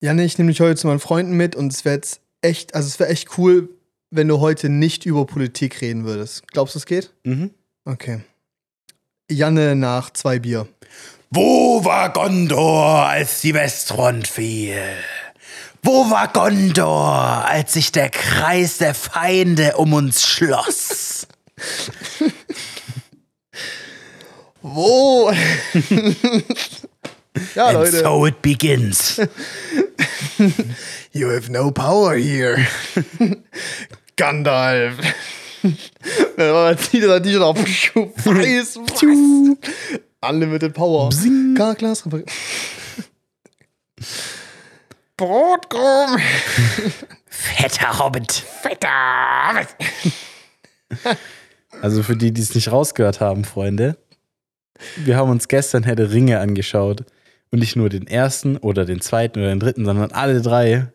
Janne, ich nehme dich heute zu meinen Freunden mit und es wäre jetzt echt, also es wäre echt cool, wenn du heute nicht über Politik reden würdest. Glaubst du, es geht? Mhm. Okay. Janne nach zwei Bier. Wo war Gondor, als die Westfront fiel? Wo war Gondor, als sich der Kreis der Feinde um uns schloss? Wo? ja, And Leute. so it begins. You have no power here. Gandalf. Dann war das T-Shirt auf. Weiß, weiß. Unlimited Power. Gar Glas. Brotkrumm. Fetter Hobbit. Fetter. Also für die, die es nicht rausgehört haben, Freunde, wir haben uns gestern Herr der Ringe angeschaut. Und nicht nur den ersten oder den zweiten oder den dritten, sondern alle drei.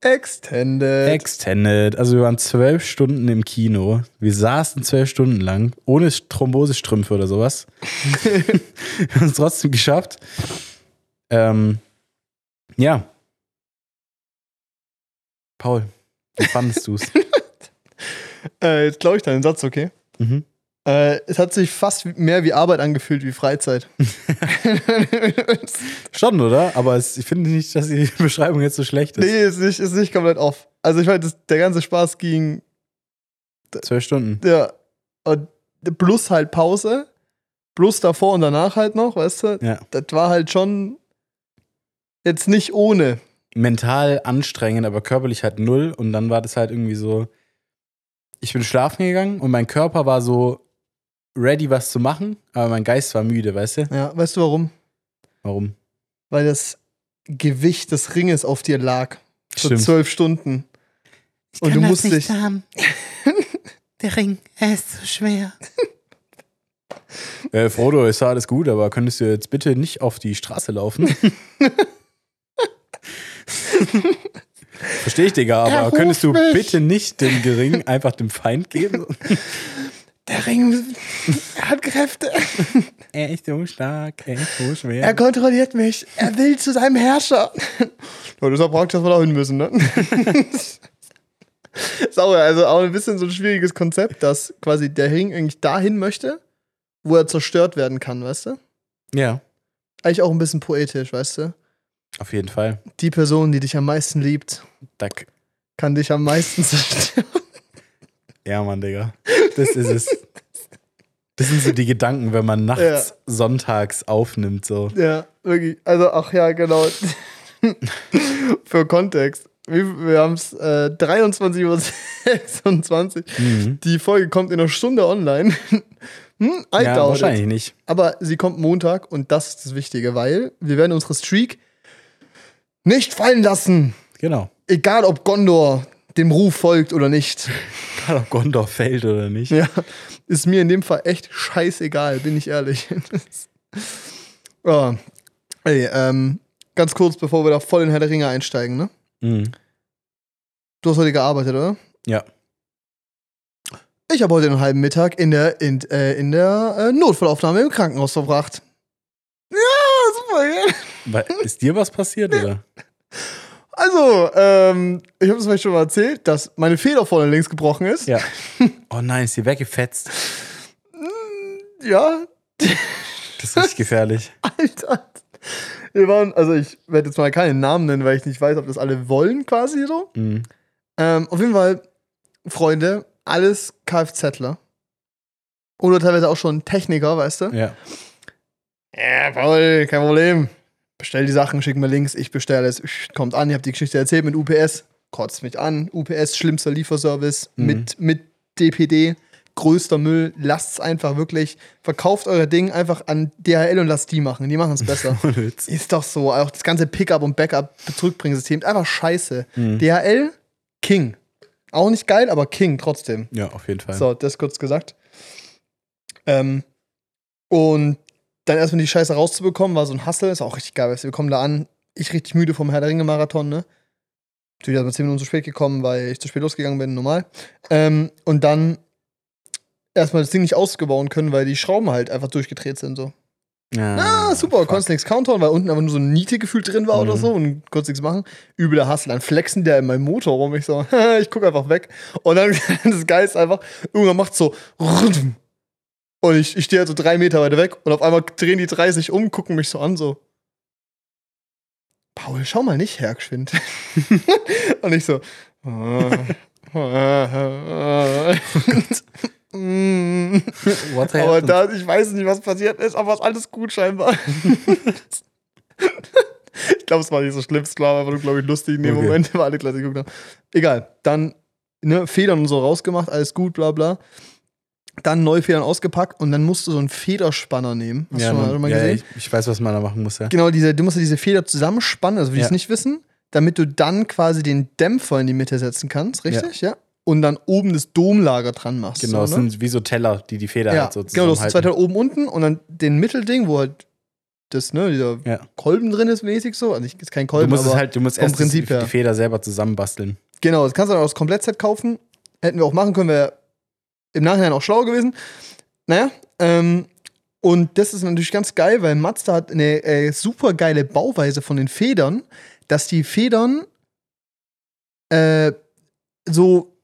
Extended. Extended. Also wir waren zwölf Stunden im Kino. Wir saßen zwölf Stunden lang, ohne Thrombosestrümpfe oder sowas. wir haben es trotzdem geschafft. Ähm, ja. Paul, wie fandest du es? äh, jetzt glaube ich deinen Satz, okay? mhm. Äh, es hat sich fast mehr wie Arbeit angefühlt wie Freizeit. Schon, oder? Aber es, ich finde nicht, dass die Beschreibung jetzt so schlecht ist. nee, ist nicht, ist nicht komplett off. Also ich meine, das- der ganze Spaß ging Zwölf Stunden. Ja. Und plus halt Pause. Plus davor und danach halt noch, weißt du? Ja. Das war halt schon jetzt nicht ohne. mental anstrengend, aber körperlich halt null. Und dann war das halt irgendwie so, ich bin schlafen gegangen und mein Körper war so ready, was zu machen, aber mein Geist war müde, weißt du? Ja, weißt du warum? Warum? Weil das Gewicht des Ringes auf dir lag. Für Stimmt. zwölf Stunden. Und du musst dich. haben. Der Ring, er ist so schwer. Äh, Frodo, ist ja alles gut, aber könntest du jetzt bitte nicht auf die Straße laufen? Verstehe ich, Digga, aber Er könntest du mich. bitte nicht den Ring einfach dem Feind geben? Der Ring hat Kräfte. Er ist so stark, er ist so schwer. Er kontrolliert mich. Er will zu seinem Herrscher. Ja, deshalb praktisch, dass wir da hin müssen, ne? Sauer, also auch ein bisschen so ein schwieriges Konzept, dass quasi der Ring eigentlich dahin möchte, wo er zerstört werden kann, weißt du? ja, Eigentlich auch ein bisschen poetisch, weißt du? auf jeden Fall. Die Person, die dich am meisten liebt, Dack. kann dich am meisten zerstören. Ja, Mann, Digga. Das ist es. Das sind so die Gedanken, wenn man nachts Ja. sonntags aufnimmt, so. Ja, wirklich. Also, ach ja, genau. Für Kontext. Wir, wir haben es äh, 23.26 Uhr. Mhm. Die Folge kommt in einer Stunde online. hm, I Ja, doubt wahrscheinlich it. nicht. Aber sie kommt Montag und das ist das Wichtige, weil wir werden unsere Streak nicht fallen lassen. Genau. Egal, ob Gondor dem Ruf folgt oder nicht. Egal, ob Gondor fällt oder nicht. Ja, ist mir in dem Fall echt scheißegal, bin ich ehrlich. oh. Ey, ähm, ganz kurz, bevor wir da voll in Herr der Ringe einsteigen, ne? Mhm. Du hast heute gearbeitet, oder? Ja. Ich habe heute einen halben Mittag in der, in, äh, in der äh, Notfallaufnahme im Krankenhaus verbracht. Ja, super? Weil, ist dir was passiert, oder? Also, ähm, ich habe es vielleicht schon mal erzählt, dass meine Feder vorne links gebrochen ist. Ja. Oh nein, ist die weggefetzt. Ja, Das ist richtig gefährlich. Alter. Wir waren, also ich werde jetzt mal keinen Namen nennen, weil ich nicht weiß, ob das alle wollen, quasi so. Mhm. Ähm, auf jeden Fall, Freunde, alles Kfzler. Oder teilweise auch schon Techniker, weißt du? Ja. Ja, Paul, kein Problem. Bestell die Sachen, schick mir Links, ich bestelle es. Kommt an, ich habe die Geschichte erzählt mit UPS. Kotzt mich an. UPS, schlimmster Lieferservice Mhm. mit, mit DPD. Größter Müll. Lasst es einfach wirklich. Verkauft euer Ding einfach an DHL und lasst die machen. Die machen es besser. Ist doch so. Auch das ganze Pickup- und Backup-Zurückbringesystem. Einfach scheiße. Mhm. DHL, King. Auch nicht geil, aber King trotzdem. Ja, auf jeden Fall. So, das kurz gesagt. Ähm, und dann erstmal die Scheiße rauszubekommen, war so ein Hustle. Ist auch richtig geil. weißt du, Wir kommen da an. Ich richtig müde vom Herr der Ringe-Marathon, ne? Natürlich erstmal 10 Minuten zu spät gekommen, weil ich zu spät losgegangen bin, normal. Ähm, und dann erstmal das Ding nicht ausgebauen können, weil die Schrauben halt einfach durchgedreht sind, so. Ah, super, fuck. konntest nichts countern, weil unten aber nur so eine Niete gefühlt drin war oder Mhm. so und konntest nichts machen. Übler Hassel, dann flexen der in meinem Motor rum. Ich so, ich guck einfach weg. Und dann, das Geil ist einfach, irgendwann macht so, und ich, ich stehe halt so drei Meter weiter weg und auf einmal drehen die drei sich um, gucken mich so an, so, Paul, schau mal nicht her, geschwind. und ich so. What Aber da, ich weiß nicht, was passiert ist, aber es ist alles gut scheinbar. ich glaube, es war nicht so schlimm, es war einfach nur, glaube ich, lustig in dem Okay. Moment, weil alle Klasse geguckt haben. Egal, dann ne, Federn und so rausgemacht, alles gut, bla bla. Dann neue Federn ausgepackt und dann musst du so einen Federspanner nehmen. Hast du ja, schon mal, man, schon mal ja, gesehen? ich, ich weiß, was man da machen muss, ja. Genau, diese, du musst ja diese Feder zusammenspannen, also wie die es Ja. nicht wissen, damit du dann quasi den Dämpfer in die Mitte setzen kannst, richtig? Ja. Und dann oben das Domlager dran machst. Genau, es so, ne? sind wie so Teller, die die Feder ja, halt so genau, du hast zwei. Teile oben unten und dann den Mittelding, wo halt das, ne, dieser Ja. Kolben drin ist, mäßig so. Also nicht, ist kein Du Kolben, musst es aber halt, du musst erst Prinzip die, die Feder selber zusammenbasteln. genau, das kannst du dann auch das Komplettset kaufen. Hätten wir auch machen können, wäre im Nachhinein auch schlau gewesen. Naja, ähm, und das ist natürlich ganz geil, weil Mazda hat eine äh, super geile Bauweise von den Federn, dass die Federn äh, so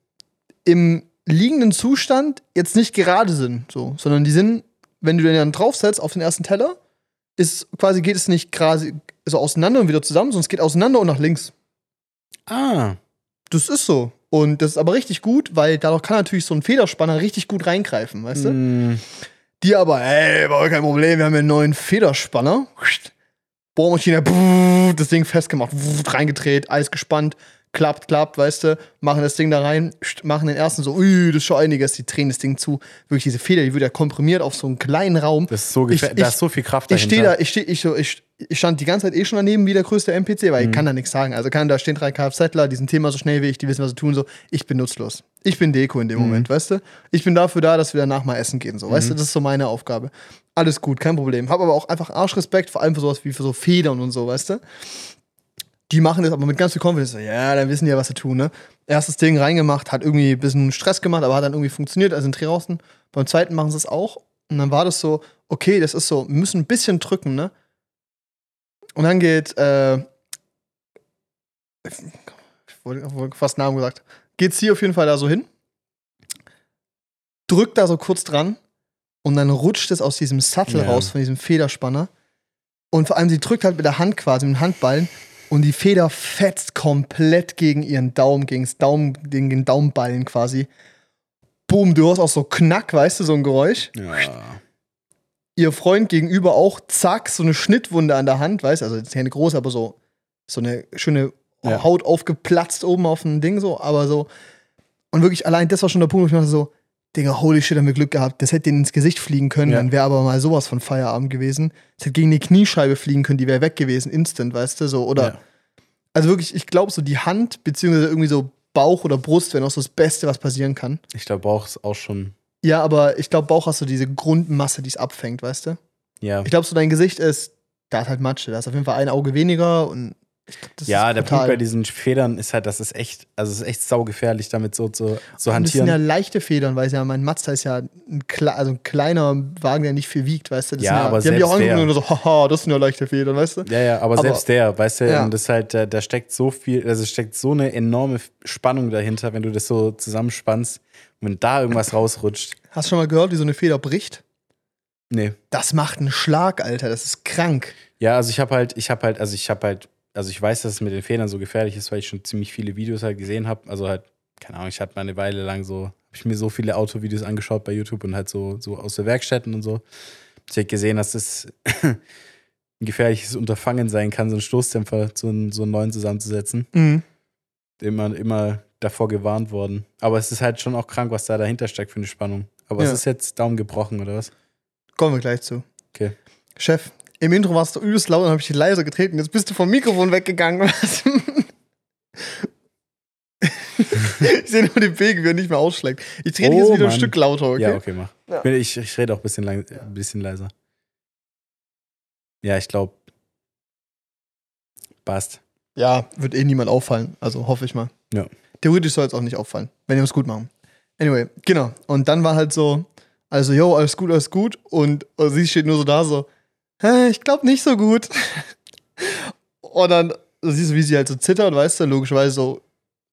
im liegenden Zustand jetzt nicht gerade sind, so, sondern die sind, wenn du den dann draufsetzt auf den ersten Teller, ist quasi geht es nicht quasi so auseinander und wieder zusammen, sondern es geht auseinander und nach links. Ah, Das ist so. Und das ist aber richtig gut, weil dadurch kann natürlich so ein Federspanner richtig gut reingreifen, weißt du? mm, Die aber, ey, war kein Problem, wir haben hier einen neuen Federspanner. Bohrmaschine, das Ding festgemacht, reingedreht, alles gespannt, klappt, klappt, weißt du, machen das Ding da rein, machen den ersten so, ui, das ist schon einiges, die drehen das Ding zu. Wirklich diese Feder, die wird ja komprimiert auf so einen kleinen Raum. das ist so Ich- gefährlich. Da ich- ist so viel Kraft Ich stehe dahinter. da, ich stehe, ich, so, ich, ich stand die ganze Zeit eh schon daneben wie der größte NPC, weil ich Mhm. kann da nichts sagen. Also kann da stehen drei Kfzler, die sind Thema so schnell wie ich, die wissen, was sie tun, so. Ich bin nutzlos. Ich bin Deko in dem Mhm. Moment, weißt du? Ich bin dafür da, dass wir danach mal essen gehen, so. Weißt du, das ist so meine Aufgabe. Alles gut, kein Problem. Hab aber auch einfach Arschrespekt, vor allem für sowas wie für so Federn und so, weißt du? Die machen das aber mit ganz viel Confidence. So, Ja, dann wissen die ja, was sie tun, ne? Erstes Ding reingemacht, hat irgendwie ein bisschen Stress gemacht, aber hat dann irgendwie funktioniert, also sind draußen. Beim zweiten machen sie es auch. Und dann war das so, okay, das ist so, wir müssen ein bisschen drücken, ne? Und dann geht, äh, ich wollte fast Namen gesagt, geht sie auf jeden Fall da so hin, drückt da so kurz dran und dann rutscht es aus diesem Sattel Ja. raus, von diesem Federspanner. Und vor allem, sie drückt halt mit der Hand quasi, mit dem Handballen und die Feder fetzt komplett gegen ihren Daumen, gegen, das Daumen, gegen den Daumenballen quasi. Boom, du hörst auch so Knack, weißt du, so ein Geräusch Ja. ihr Freund gegenüber auch, zack, so eine Schnittwunde an der Hand, weißt du, also jetzt keine große, aber so, so eine schöne Ja. Haut aufgeplatzt oben auf dem Ding, so, aber so. Und wirklich allein, das war schon der Punkt, wo ich mir so, Digga, holy shit, haben wir Glück gehabt. Das hätte denen ins Gesicht fliegen können, Ja. dann wäre aber mal sowas von Feierabend gewesen. Das hätte gegen die Kniescheibe fliegen können, die wäre weg gewesen, instant, weißt du, so, oder. Ja. Also wirklich, ich glaube, so die Hand, beziehungsweise irgendwie so Bauch oder Brust wäre noch so das Beste, was passieren kann. Ich glaube, Bauch ist auch schon. Ja, aber ich glaube, Bauch hast du diese Grundmasse, die es abfängt, weißt du? Ja, Ich glaube, so dein Gesicht ist, da ist halt Matsche. Da ist auf jeden Fall ein Auge weniger und glaub, ja der. Punkt bei diesen Federn ist halt, das ist echt, also es ist echt saugefährlich, damit so zu, zu Und das sind hantieren. ja leichte Federn, weil ja mein Mazda ist ja ein, also ein kleiner Wagen, der nicht viel wiegt, weißt du? Das Ja, sind aber die haben die auch selbst der- und so, haha, das sind ja leichte Federn, weißt du? Ja, ja, aber, Aber- selbst der, weißt du, Ja. und das halt, da, da steckt so viel, also steckt so eine enorme Spannung dahinter, wenn du das so zusammenspannst und wenn da irgendwas rausrutscht. Hast du schon mal gehört, wie so eine Feder bricht? Nee. Das macht einen Schlag, Alter. Das ist krank. Ja, also ich habe halt, ich habe halt, also ich habe halt, also ich weiß, dass es mit den Federn so gefährlich ist, weil ich schon ziemlich viele Videos halt gesehen habe. Also halt, keine Ahnung, ich hatte mal eine Weile lang so, habe ich mir so viele Autovideos angeschaut bei YouTube und halt so, so aus der Werkstätten und so. Ich habe gesehen, dass das ein gefährliches Unterfangen sein kann, so einen Stoßdämpfer, so einen, so einen neuen zusammenzusetzen. Mhm. Immer, immer davor gewarnt worden. Aber es ist halt schon auch krank, was da dahinter steckt für eine Spannung. Aber Ja. es ist jetzt Daumen gebrochen, oder was? Kommen wir gleich zu. Okay. Chef, im Intro warst du übelst laut und habe ich dich leiser getreten. Jetzt bist du vom Mikrofon weggegangen. Was? ich sehe nur den Weg, wie er nicht mehr ausschlägt. Ich drehe dich Oh, jetzt wieder ein Mann. Stück lauter, okay? Ja, okay, mach. Ja. Ich, ich rede auch ein bisschen, lang, ein bisschen leiser. Ja, ich glaube. Passt. Ja, wird eh niemand auffallen. Also hoffe ich mal. Ja. Theoretisch soll es auch nicht auffallen, wenn wir es gut machen. Anyway, genau. Und dann war halt so, also, yo, alles gut, alles gut. Und, und sie steht nur so da, so, ich glaube nicht so gut. Und dann siehst du, wie sie halt so zittert, weißt du, logischerweise so,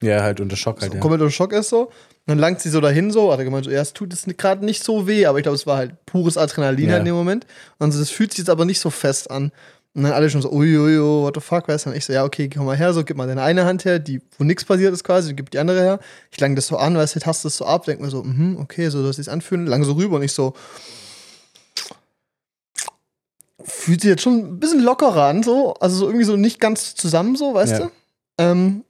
Ja, halt unter Schock halt, so ja. komplett unter Schock ist so. Und dann langt sie so dahin so, hat er gemeint, so, ja, es tut es gerade nicht so weh, aber ich glaube, es war halt pures Adrenalin Ja. halt in dem Moment. Und so, das fühlt sich jetzt aber nicht so fest an. Und dann alle schon so, uiuiui, what the fuck, weißt du? Und ich so, ja, okay, komm mal her, so, gib mal deine eine Hand her, die, wo nichts passiert ist quasi, gib die andere her. Ich lang das so an, weißt du, taste das so ab, denk mir so, mhm, okay, so, dass ich es anfühlen, lang so rüber und ich so, fühlt sich jetzt schon ein bisschen lockerer an, so, also so irgendwie so nicht ganz zusammen, so, weißt Ja. du? Ähm,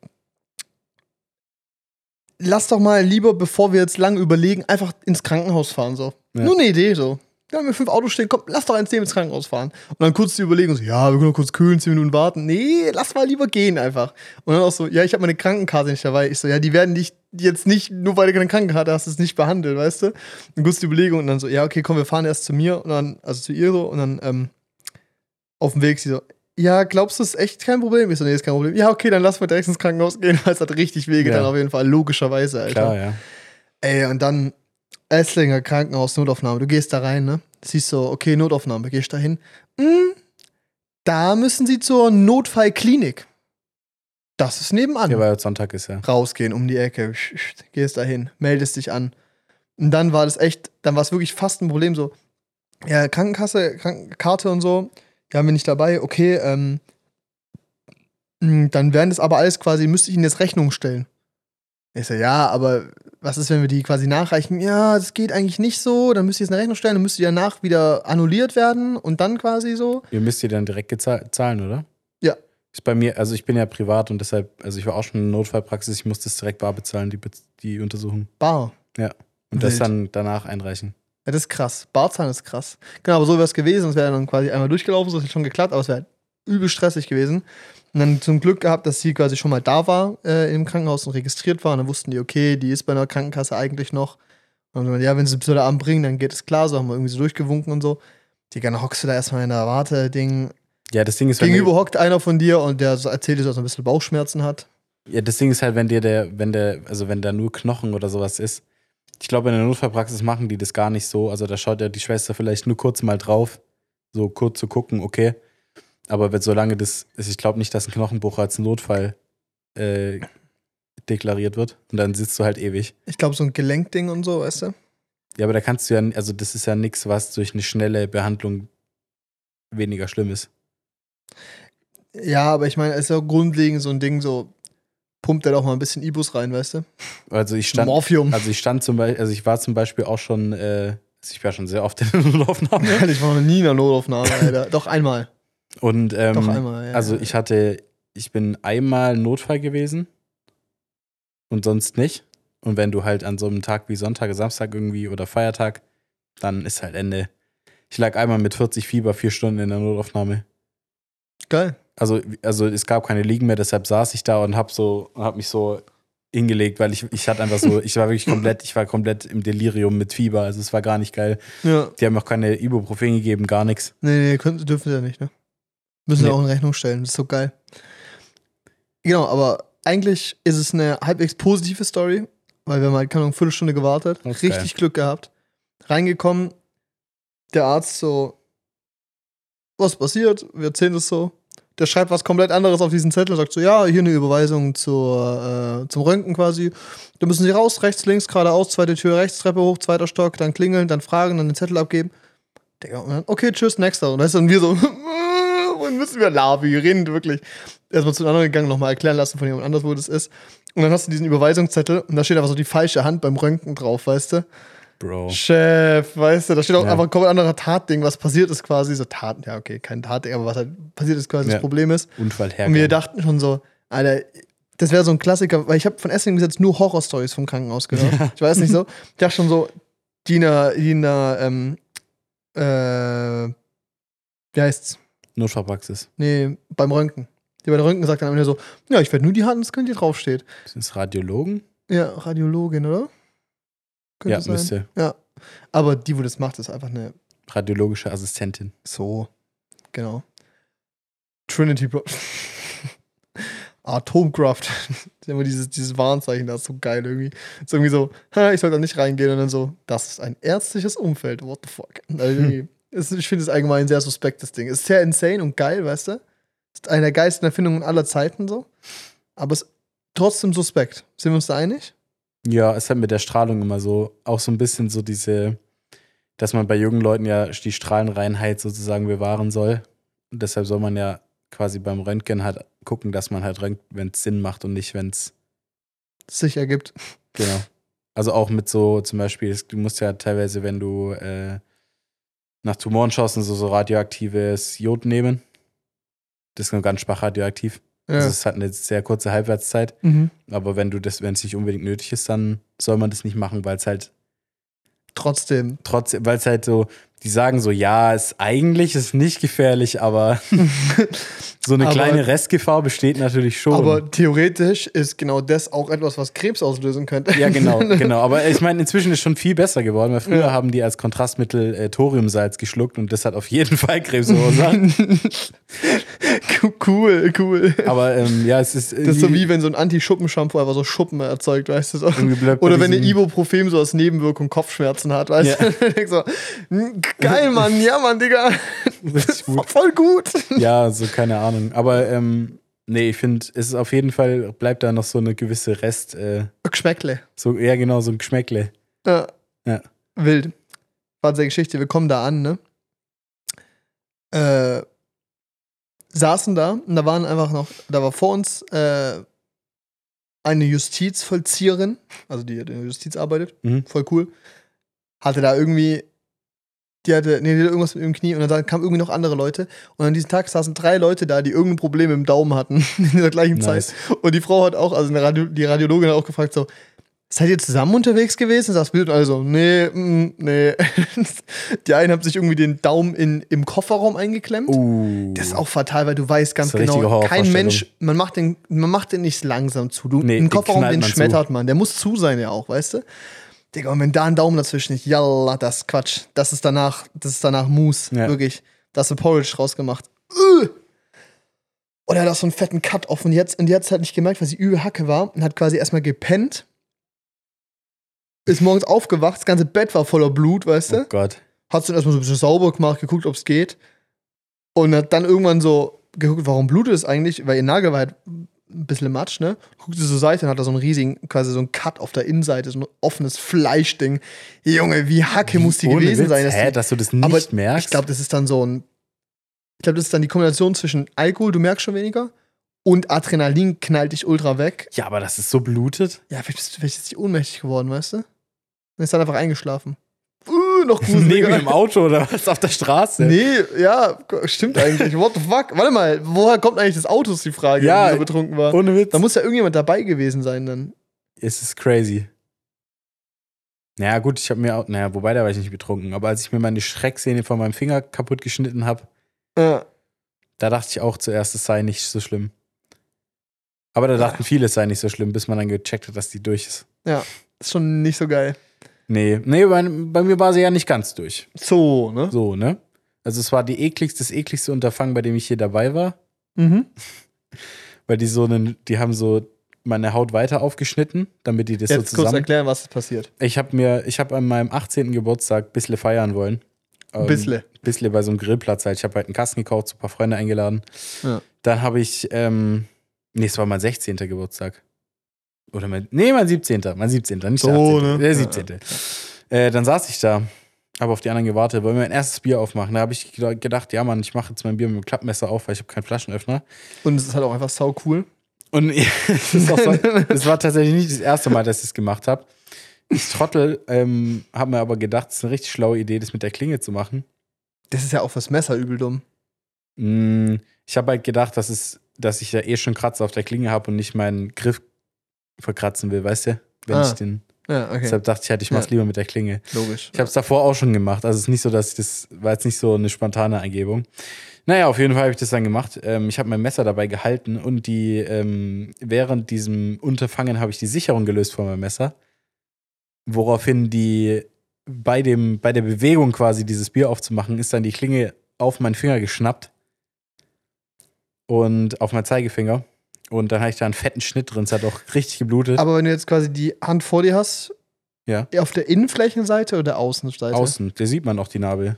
lass doch mal lieber, bevor wir jetzt lang überlegen, einfach ins Krankenhaus fahren, so. Ja. Nur eine Idee, so. Da haben wir fünf Autos stehen, komm, lass doch eins nehmen ins Krankenhaus fahren. Und dann kurz die Überlegung, so, ja, wir können noch kurz kühlen, zehn Minuten warten. Nee, lass mal lieber gehen einfach. Und dann auch so, ja, ich habe meine Krankenkarte nicht dabei. Ich so, ja, die werden dich jetzt nicht, nur weil du keine Krankenkarte hast, es nicht behandelt, weißt du? Dann kurz die Überlegung und dann so, ja, okay, komm, wir fahren erst zu mir und dann, also zu ihr so, und dann, ähm, auf dem Weg sie so, ja, glaubst du, es ist echt kein Problem? Ich so, nee, ist kein Problem. Ja, okay, dann lass mal direkt ins Krankenhaus gehen, weil es hat richtig wehgetan, Ja. auf jeden Fall, logischerweise, Alter. Klar, ja. Ey, und dann Esslinger Krankenhaus, Notaufnahme. Du gehst da rein, ne? Siehst so, okay, Notaufnahme, gehst da hin. Hm, da müssen sie zur Notfallklinik. Das ist nebenan. Ja, weil Sonntag ist ja. Rausgehen um die Ecke. Gehst da hin, meldest dich an. Und dann war das echt, dann war es wirklich fast ein Problem so. Ja, Krankenkasse, Krankenkarte und so, ja, haben wir nicht dabei. Okay, ähm, mh, dann wären das aber alles quasi, müsste ich Ihnen jetzt Rechnung stellen. Ich so, ja, aber was ist, wenn wir die quasi nachreichen? Ja, das geht eigentlich nicht so. Dann müsst ihr jetzt eine Rechnung stellen, dann müsste die danach wieder annulliert werden und dann quasi so. Ihr müsst ihr dann direkt zahlen, oder? Ja. Ist bei mir, also ich bin ja privat und deshalb, also ich war auch schon in Notfallpraxis, ich muss das direkt bar bezahlen, die, die Untersuchung. Bar. Und das Wild. dann danach einreichen. Ja, das ist krass. Barzahn ist krass. Genau, aber so wäre es gewesen. Es wäre dann quasi einmal durchgelaufen, so ist schon geklappt, aber es wäre übel stressig gewesen. Und dann zum Glück gehabt, dass sie quasi schon mal da war äh, im Krankenhaus und registriert war. Und dann wussten die, okay, die ist bei einer Krankenkasse eigentlich noch. Und dann, ja, wenn sie bis heute Abend bringen, dann geht es klar. So haben wir irgendwie so durchgewunken und so. Die dann hockst du da erstmal in der Warte-Ding. Ja, das Ding ist, Gegenüber hockt einer von dir und der erzählt dir, dass er ein bisschen Bauchschmerzen hat. Ja, das Ding ist halt, wenn dir der, wenn der, also wenn da nur Knochen oder sowas ist. Ich glaube, in der Notfallpraxis machen die das gar nicht so. Also da schaut ja die Schwester vielleicht nur kurz mal drauf, so kurz zu gucken, okay. Aber wenn, solange das ist, ich glaube nicht, dass ein Knochenbruch als Notfall äh, deklariert wird. Und dann sitzt du halt ewig. Ich glaube, so ein Gelenkding und so, weißt du? Ja, aber da kannst du ja, also das ist ja nichts, was durch eine schnelle Behandlung weniger schlimm ist. Ja, aber ich meine, es ist ja grundlegend so ein Ding, so pumpt er doch mal ein bisschen Ibus rein, weißt du? Also ich stand, Morphium. also ich stand zum Beispiel, also ich war zum Beispiel auch schon, äh, also ich war schon sehr oft in der Notaufnahme. ich war noch nie in der Notaufnahme, Alter. Doch einmal. Und ähm, Doch einmal, ja. also ich hatte, ich bin einmal Notfall gewesen und sonst nicht. Und wenn du halt an so einem Tag wie Sonntag, Samstag irgendwie oder Feiertag, dann ist halt Ende. Ich lag einmal mit 40 Fieber vier Stunden in der Notaufnahme. Geil. Also, also es gab keine Liegen mehr, deshalb saß ich da und hab so, hab mich so hingelegt, weil ich, ich hatte einfach so, ich war wirklich komplett, ich war komplett im Delirium mit Fieber. Also es war gar nicht geil. Ja. Die haben auch keine Ibuprofen gegeben, gar nichts. Nee, nee, können, dürfen sie ja nicht, ne? Müssen Nee. wir auch in Rechnung stellen. Das ist so geil. Genau, aber eigentlich ist es eine halbwegs positive Story, weil wir haben halt, keine Ahnung, eine Viertelstunde gewartet. Ist Richtig Glück gehabt. Reingekommen, der Arzt so, was passiert? Wir erzählen das so. Der schreibt was komplett anderes auf diesen Zettel, sagt so, ja, hier eine Überweisung zur, äh, zum Röntgen quasi. Da müssen Sie raus, rechts, links, geradeaus, zweite Tür rechts, Treppe hoch, zweiter Stock, dann klingeln, dann fragen, dann den Zettel abgeben. Und okay, tschüss, nächster. Und dann ist dann wir so, wohin müssen wir Lavi? Reden wirklich. Erstmal zu den anderen gegangen, nochmal erklären lassen von jemand anders, wo das ist. Und dann hast du diesen Überweisungszettel und da steht einfach so die falsche Hand beim Röntgen drauf, weißt du? Bro. Chef, weißt du, da steht auch Ja. einfach ein komplett anderer Tatding, was passiert ist quasi. So Tat, ja, okay, kein Tatding, aber was halt passiert ist quasi Ja. das Problem ist. Unfall Und wir dachten schon so, Alter, das wäre so ein Klassiker, weil ich habe von Essling bis jetzt nur Horror-Stories vom Krankenhaus gehört. Ich weiß nicht so. Ich dachte schon so, die in der, die in der ähm, äh, wie heißt's? Notfallpraxis. Nee, beim Röntgen. Die bei der Röntgen haben am Ende so, ja, ich werde nur die Hand, das könnt ihr draufsteht. Sind es Radiologen? Ja, Radiologin, oder? Könnte ja, sein. müsste. Ja. Aber die, wo das macht, ist einfach eine Radiologische Assistentin. So, genau. Trinity Bro. Atomkraft. Ist immer dieses, dieses Warnzeichen, das ist so geil irgendwie. ist irgendwie so, ha, ich soll da nicht reingehen und dann so, das ist ein ärztliches Umfeld, what the fuck. Irgendwie Es- Ich finde es allgemein ein sehr suspektes Ding. Ist sehr insane und geil, weißt du? Ist eine der geilsten Erfindungen aller Zeiten so. Aber es ist trotzdem suspekt. Sind wir uns da einig? Ja, es hat mit der Strahlung immer so, auch so ein bisschen so diese, dass man bei jungen Leuten ja die Strahlenreinheit sozusagen bewahren soll. Und deshalb soll man ja quasi beim Röntgen halt gucken, dass man halt röntgt, wenn es Sinn macht und nicht, wenn es, Sich ergibt. genau. Also auch mit so zum Beispiel, du musst ja teilweise, wenn du äh, nach Tumoren schaust, so, so radioaktives Jod nehmen. Das ist nur ganz schwach radioaktiv. Ja. Also es hat eine sehr kurze Halbwertszeit. mhm. Aber wenn du das, wenn es nicht unbedingt nötig ist, dann soll man das nicht machen, weil es halt Trotzdem. trotzdem, weil es halt so, die sagen so, ja, ist eigentlich ist nicht gefährlich, aber so eine Aber- kleine Restgefahr besteht natürlich schon. Aber theoretisch ist genau das auch etwas, was Krebs auslösen könnte. ja, genau, genau. Aber ich meine, inzwischen ist schon viel besser geworden, weil früher Ja. haben die als Kontrastmittel äh, Thoriumsalz geschluckt und das hat auf jeden Fall Krebs verursacht. cool, cool. Aber ähm, ja, es ist. Das ist so wie wenn so ein Anti-Schuppen-Shampoo einfach so Schuppen erzeugt, weißt du so. Oder wenn eine Ibuprofen so als Nebenwirkung Kopfschmerzen hat, weißt Ja. du. So, "Hm, geil, Mann, ja, Mann, Digga. Gut. Voll gut. Ja, so keine Ahnung. Aber ähm, nee, ich finde, es ist auf jeden Fall, bleibt da noch so eine gewisse Rest, äh, Geschmäckle. so, ja genau, so ein Geschmäckle. Ja. Ja. Wild. Geschichte. Wir kommen da an, ne? Äh, saßen da und da waren einfach noch, da war vor uns äh, eine Justizvollzieherin, also die in der Justiz arbeitet, Mhm. voll cool. Hatte da irgendwie, die hatte, nee, die hatte irgendwas mit dem Knie und dann kamen irgendwie noch andere Leute. Und an diesem Tag saßen drei Leute da, die irgendein Problem im Daumen hatten in der gleichen Nice. Zeit. Und die Frau hat auch, also Radio, die Radiologin hat auch gefragt, so, seid ihr zusammen unterwegs gewesen? Sagt Bild also, nee, mm, nee. die einen haben sich irgendwie den Daumen in, im Kofferraum eingeklemmt. Uh. Das ist auch fatal, weil du weißt ganz genau, kein. Mensch, man macht den, man macht den nicht langsam zu. Du, Nee, den Kofferraum, den man zu. schmettert man. Der muss zu sein ja auch, weißt du? Digga, und wenn da ein Daumen dazwischen ist, yalla, das ist Quatsch. Das ist danach, das ist danach Mousse. Ja. Wirklich. Da hast du Porridge rausgemacht. Und er hat auch so einen fetten Cut offen. Und jetzt, und jetzt hat nicht gemerkt, weil sie übel Hacke war und hat quasi erstmal gepennt. Ist morgens aufgewacht, das ganze Bett war voller Blut, weißt du? Oh Gott. hat dann erstmal so ein bisschen sauber gemacht, geguckt, ob es geht. Und hat dann irgendwann so geguckt, warum blutet es eigentlich? Weil ihr Nagel war halt ein bisschen matsch, ne? Guckt sie zur Seite und hat da so einen riesigen, quasi so einen Cut auf der Innenseite, so ein offenes Fleischding. Junge, wie Hacke muss die gewesen Witz, sein. dass Hä, die- dass du das nicht aber merkst? Ich glaube, das ist dann so ein. Ich glaube, das ist dann die Kombination zwischen Alkohol, du merkst schon weniger, und Adrenalin knallt dich ultra weg. ja, aber das ist so blutet. Ja, vielleicht bist vielleicht ist die ohnmächtig geworden, weißt du? Und ist dann einfach eingeschlafen. Uh, noch Neben gruseliger. dem Auto oder was auf der Straße. Nee, ja, stimmt eigentlich. What the fuck? Warte mal, woher kommt eigentlich das Auto, ist die Frage, Ja, wenn er betrunken war. Ohne Witz. Da muss ja irgendjemand dabei gewesen sein dann. es ist crazy. Naja, gut, ich habe mir auch, naja, wobei da war ich nicht betrunken, aber als ich mir meine Schrecksehne von meinem Finger kaputt geschnitten habe, Ja. da dachte ich auch zuerst, es sei nicht so schlimm. Aber da dachten viele, es sei nicht so schlimm, bis man dann gecheckt hat, dass die durch ist. Ist schon nicht so geil. Nee, nee, bei, bei mir war sie ja nicht ganz durch. So, ne? So, ne? Also es war die ekligste, das ekligste Unterfangen, bei dem ich hier dabei war, Mhm. weil die so einen, die haben so meine Haut weiter aufgeschnitten, damit die das so Jetzt kurz zusammen. erklären, was ist passiert. Ich habe mir, ich habe an meinem 18. Geburtstag bissle feiern wollen. Ähm, Bissle. Bissle bei so einem Grillplatz halt. Ich habe halt einen Kasten gekauft, so ein paar Freunde eingeladen. Ja. Dann habe ich, ähm, nee, es war mein 16. Geburtstag. Oder mein, nee, mein 17. Mein 17. Nicht der So, 18. ne? Der Ja, 17. Äh, dann saß ich da, habe auf die anderen gewartet, wollte mir mein erstes Bier aufmachen. Da habe ich geda- gedacht, ja Mann, ich mache jetzt mein Bier mit dem Klappmesser auf, weil ich habe keinen Flaschenöffner. Und es ist halt auch einfach sau cool. Und auch so, war tatsächlich nicht das erste Mal, dass ich es gemacht habe. Ich Trottel ähm, habe mir aber gedacht, es ist eine richtig schlaue Idee, das mit der Klinge zu machen. Das ist ja auch fürs Messer übel dumm. Mm, Ich habe halt gedacht, dass, es, dass ich ja eh schon Kratzer auf der Klinge habe und nicht meinen Griff verkratzen will, weißt du? Wenn Ah, ich den. Ja, okay. Deshalb dachte ich halt, ich mach's Ja. lieber mit der Klinge. Logisch. Ich habe es davor auch schon gemacht. Also es ist nicht so, dass ich das war jetzt nicht so eine spontane Eingebung. Naja, auf jeden Fall habe ich das dann gemacht. Ähm, ich habe mein Messer dabei gehalten und die ähm, während diesem Unterfangen habe ich die Sicherung gelöst von meinem Messer, woraufhin die bei dem bei der Bewegung quasi dieses Bier aufzumachen ist dann die Klinge auf meinen Finger geschnappt und auf meinen Zeigefinger und dann hatte ich da einen fetten Schnitt drin. Es hat auch richtig geblutet. Aber wenn du jetzt quasi die Hand vor dir hast, Ja. auf der Innenflächenseite oder Außenseite? Außen, da sieht man auch die Narbe.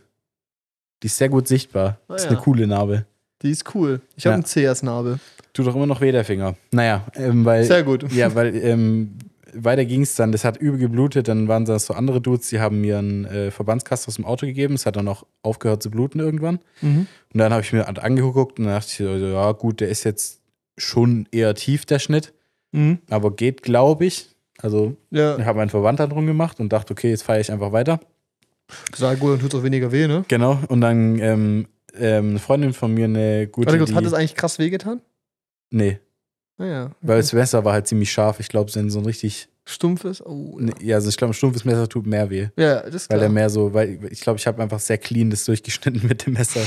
Die ist sehr gut sichtbar. Ah, ist ja. eine coole Narbe. Die ist cool. Ich habe Ja. einen CS-Nabel. Tut doch immer noch weh, der Finger. Naja, ähm, weil. Sehr gut. Ja, weil ähm, weiter ging es dann, das hat übel geblutet, dann waren das so andere Dudes, die haben mir einen äh, Verbandskasten aus dem Auto gegeben, es hat dann auch aufgehört zu bluten irgendwann. Mhm. Und dann habe ich mir halt angeguckt und dachte ich, so, ja gut, der ist jetzt schon eher tief, der Schnitt, Mhm. aber geht, glaube ich. Also Ja, ich habe meinen Verwandter drum gemacht und dachte, okay, jetzt feiere ich einfach weiter. sag gut, dann tut es auch weniger weh, ne? Genau, und dann ähm, ähm, eine Freundin von mir, eine gute Warte kurz, hat das eigentlich krass wehgetan? Nee, Naja. weil das Messer war halt ziemlich scharf. Ich glaube, wenn so ein richtig, Stumpf ist? Oh, ja. ja, also ich glaube, ein stumpfes Messer tut mehr weh. ja, das ist Weil klar. er mehr so, weil ich glaube, ich habe einfach sehr clean das durchgeschnitten mit dem Messer.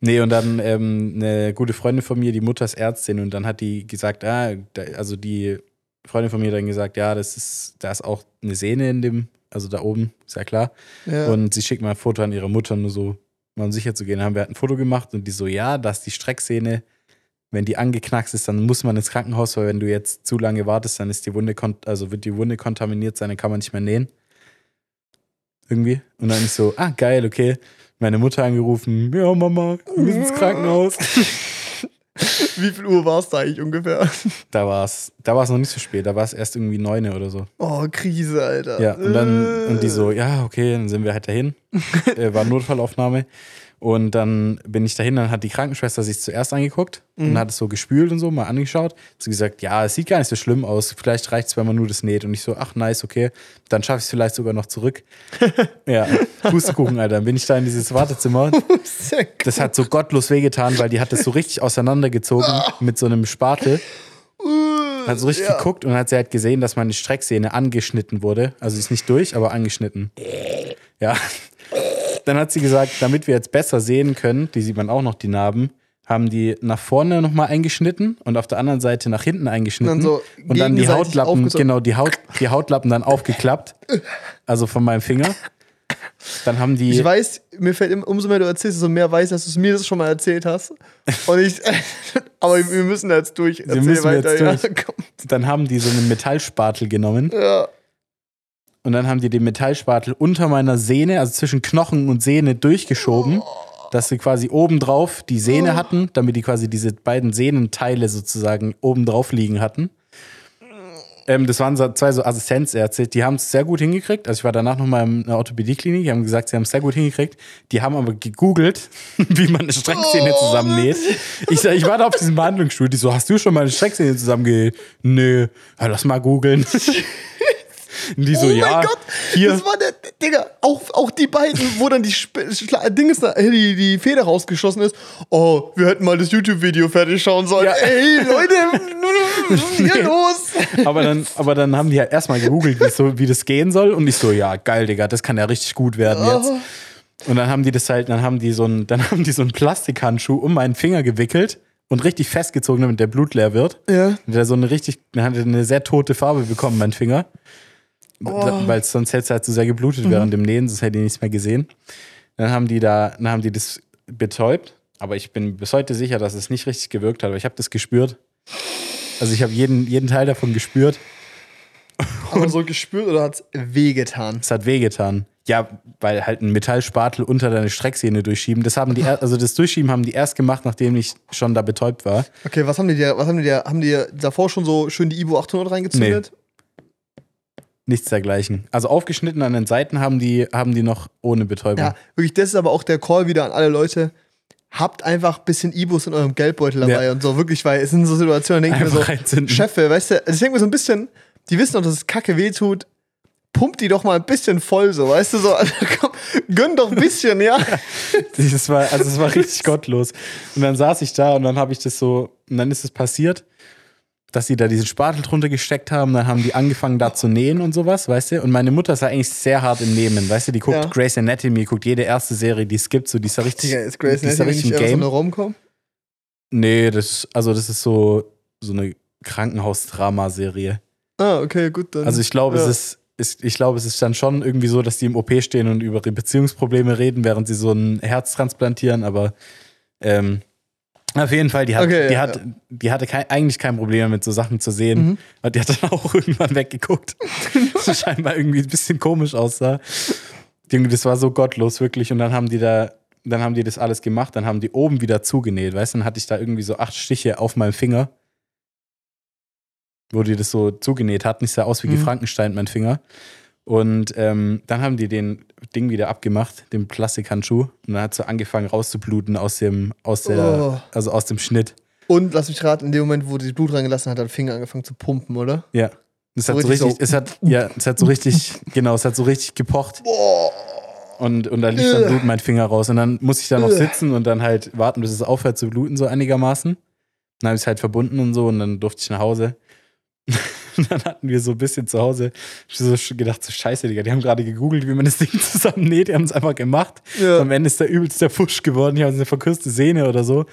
Nee, und dann ähm, eine gute Freundin von mir, die Mutter ist Ärztin, und dann hat die gesagt, ah, da, also die Freundin von mir hat dann gesagt, ja, das ist, da ist auch eine Sehne in dem, also da oben, ist ja klar. ja. Und sie schickt mal ein Foto an ihre Mutter, nur so, mal um sicher zu gehen. Dann haben wir halt ein Foto gemacht und die so, ja, dass die Strecksehne, wenn die angeknackst ist, dann muss man ins Krankenhaus, weil wenn du jetzt zu lange wartest, dann ist die Wunde, also wird die Wunde kontaminiert sein, dann kann man nicht mehr nähen. Irgendwie. Und dann ich so, ah, geil, okay. Meine Mutter angerufen, ja, Mama, wir müssen ins Krankenhaus. Wie viel Uhr war es da eigentlich ungefähr? Da war es da war's noch nicht so spät, da war es erst irgendwie neune oder so. Oh, Krise, Alter. Ja, und dann, und die so, ja, okay, dann sind wir halt dahin. äh, war Notfallaufnahme. Und dann bin ich dahin, dann hat die Krankenschwester sich zuerst angeguckt und hat es so gespült und so, mal angeschaut. Hat sie gesagt, ja, es sieht gar nicht so schlimm aus. Vielleicht reicht es, wenn man nur das näht. Und ich so, ach, nice, okay. Dann schaffe ich es vielleicht sogar noch zurück. ja, Pustekuchen, Alter. Dann bin ich da in dieses Wartezimmer. Das hat so gottlos wehgetan, weil die hat das so richtig auseinandergezogen mit so einem Spatel. Hat so richtig Ja. geguckt und hat sie halt gesehen, dass meine Strecksehne angeschnitten wurde. Also sie ist nicht durch, aber angeschnitten. Ja. Dann hat sie gesagt, damit wir jetzt besser sehen können, die sieht man auch noch, die Narben, haben die nach vorne nochmal eingeschnitten und auf der anderen Seite nach hinten eingeschnitten. Und dann so und dann die Hautlappen, genau, die, Haut, die Hautlappen dann aufgeklappt. Also von meinem Finger. Dann haben die. Ich weiß, mir fällt immer, umso mehr du erzählst, umso mehr weiß, dass du es mir das schon mal erzählt hast. Und ich, aber wir müssen da jetzt durch. Erzähl müssen weiter, jetzt ja. durch. Komm. dann haben die so einen Metallspatel genommen Ja. Und dann haben die den Metallspatel unter meiner Sehne, also zwischen Knochen und Sehne, durchgeschoben, dass sie quasi obendrauf die Sehne hatten, damit die quasi diese beiden Sehnenteile sozusagen obendrauf liegen hatten. Ähm, das waren zwei so Assistenzärzte, die haben es sehr gut hingekriegt. Also ich war danach nochmal in einer Orthopädieklinik, die haben gesagt, sie haben es sehr gut hingekriegt. Die haben aber gegoogelt, wie man eine Strecksehne Oh, zusammennäht. Ich, ich war da auf diesem Behandlungsstuhl, die so, hast du schon mal eine Strecksehne zusammengenäht? Nö, ja, lass mal googeln. Und die so, oh ja, mein Gott, hier. das war der, Digga, auch, auch die beiden, wo dann die, Sp- da, äh, die, die Feder rausgeschossen ist. Oh, wir hätten mal das YouTube-Video fertig schauen sollen. Ja. Ey, Leute, was ist hier los? aber dann, aber dann haben die halt erstmal gegoogelt, wie, so, wie das gehen soll. Und ich so, ja, geil, Digga, das kann ja richtig gut werden jetzt. Und dann haben die das halt, dann haben die so einen, dann haben die so einen Plastikhandschuh um meinen Finger gewickelt und richtig festgezogen, damit der Blut leer wird. Ja. Und der so eine richtig, dann hat er eine sehr tote Farbe bekommen, mein Finger. Oh. Weil sonst hätte es halt zu sehr geblutet während dem Nähen, sonst hätte ich nichts mehr gesehen. Dann haben die da, dann haben die das betäubt, aber ich bin bis heute sicher, dass es nicht richtig gewirkt hat, aber ich habe das gespürt. Also ich habe jeden, jeden Teil davon gespürt. Aber so gespürt oder hat's wehgetan? Es hat wehgetan. Ja, weil halt ein Metallspatel unter deine Strecksehne durchschieben. Das haben die, er- also das Durchschieben haben die erst gemacht, nachdem ich schon da betäubt war. Okay, was haben die dir, was haben die dir, haben die davor schon so schön die Ivo 800 reingezündet? Nichts dergleichen. Also aufgeschnitten an den Seiten haben die, haben die noch ohne Betäubung. Ja, wirklich, das ist aber auch der Call wieder an alle Leute. Habt einfach ein bisschen Ibus in eurem Geldbeutel dabei Ja. und so, wirklich, weil es sind so Situationen, denke ich mir so, reinzünden. Chefe, weißt du, also ich denke mir so ein bisschen, die wissen doch, dass es kacke weh tut, pumpt die doch mal ein bisschen voll, so, weißt du, so, Alter, komm, gönn doch ein bisschen, ja. Das war, also es war richtig gottlos. Und dann saß ich da und dann habe ich das so, und dann ist es passiert, dass sie da diesen Spatel drunter gesteckt haben, dann haben die angefangen da zu nähen und sowas, weißt du? Und meine Mutter ist ja eigentlich sehr hart im Nehmen, weißt du? Die guckt Ja. Grey's Anatomy, guckt jede erste Serie, die es gibt, so die ist ja richtig, Digga, ist Grace die ist ja richtig nicht eher so Game. eine Romcom? Nee, das, also das ist so, so eine Krankenhaus-Drama-Serie. Ah, okay, gut, dann. Also ich glaube, ja. es ist, ist, ich glaube, es ist dann schon irgendwie so, dass die im OP stehen und über ihre Beziehungsprobleme reden, während sie so ein Herz transplantieren, aber ähm, auf jeden Fall, die, hat, Okay, die, ja, hat, ja. die hatte kein, eigentlich kein Problem mit so Sachen zu sehen. Mhm. Und die hat dann auch irgendwann weggeguckt. das scheinbar irgendwie ein bisschen komisch aussah. Das war so gottlos, wirklich. Und dann haben die da, dann haben die das alles gemacht, dann haben die oben wieder zugenäht, weißt du, dann hatte ich da irgendwie so acht Stiche auf meinem Finger, wo die das so zugenäht hatten. Ich sah aus wie Mhm. Frankenstein, mein Finger. Und ähm, dann haben die den Ding wieder abgemacht, den Plastikhandschuh. Und dann hat so angefangen rauszubluten aus dem, aus der, Oh. also aus dem Schnitt. Und lass mich raten, in dem Moment, wo die Blut reingelassen hat, hat der Finger angefangen zu pumpen, oder? Ja. Es So hat so richtig so- es hat, ja, es hat so richtig, genau, es hat so richtig gepocht. Boah. Und, und da lief dann. Blut mein Finger raus. Und dann muss ich da noch Ugh. sitzen und dann halt warten, bis es aufhört zu bluten, so einigermaßen. Dann habe ich es halt verbunden und so und dann durfte ich nach Hause. Und dann hatten wir so ein bisschen zu Hause so gedacht, so scheiße, Digga, die haben gerade gegoogelt, wie man das Ding zusammennäht. Die haben es einfach gemacht. Ja. Am Ende ist der übelst der Fusch geworden. Die haben eine verkürzte Sehne oder so.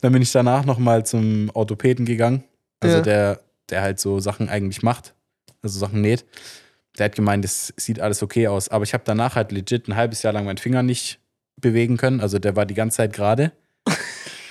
Dann bin ich danach nochmal zum Orthopäden gegangen. Also Ja. der, der halt so Sachen eigentlich macht. Also Sachen näht. Der hat gemeint, es sieht alles okay aus. Aber ich habe danach halt legit ein halbes Jahr lang meinen Finger nicht bewegen können. Also der war die ganze Zeit gerade.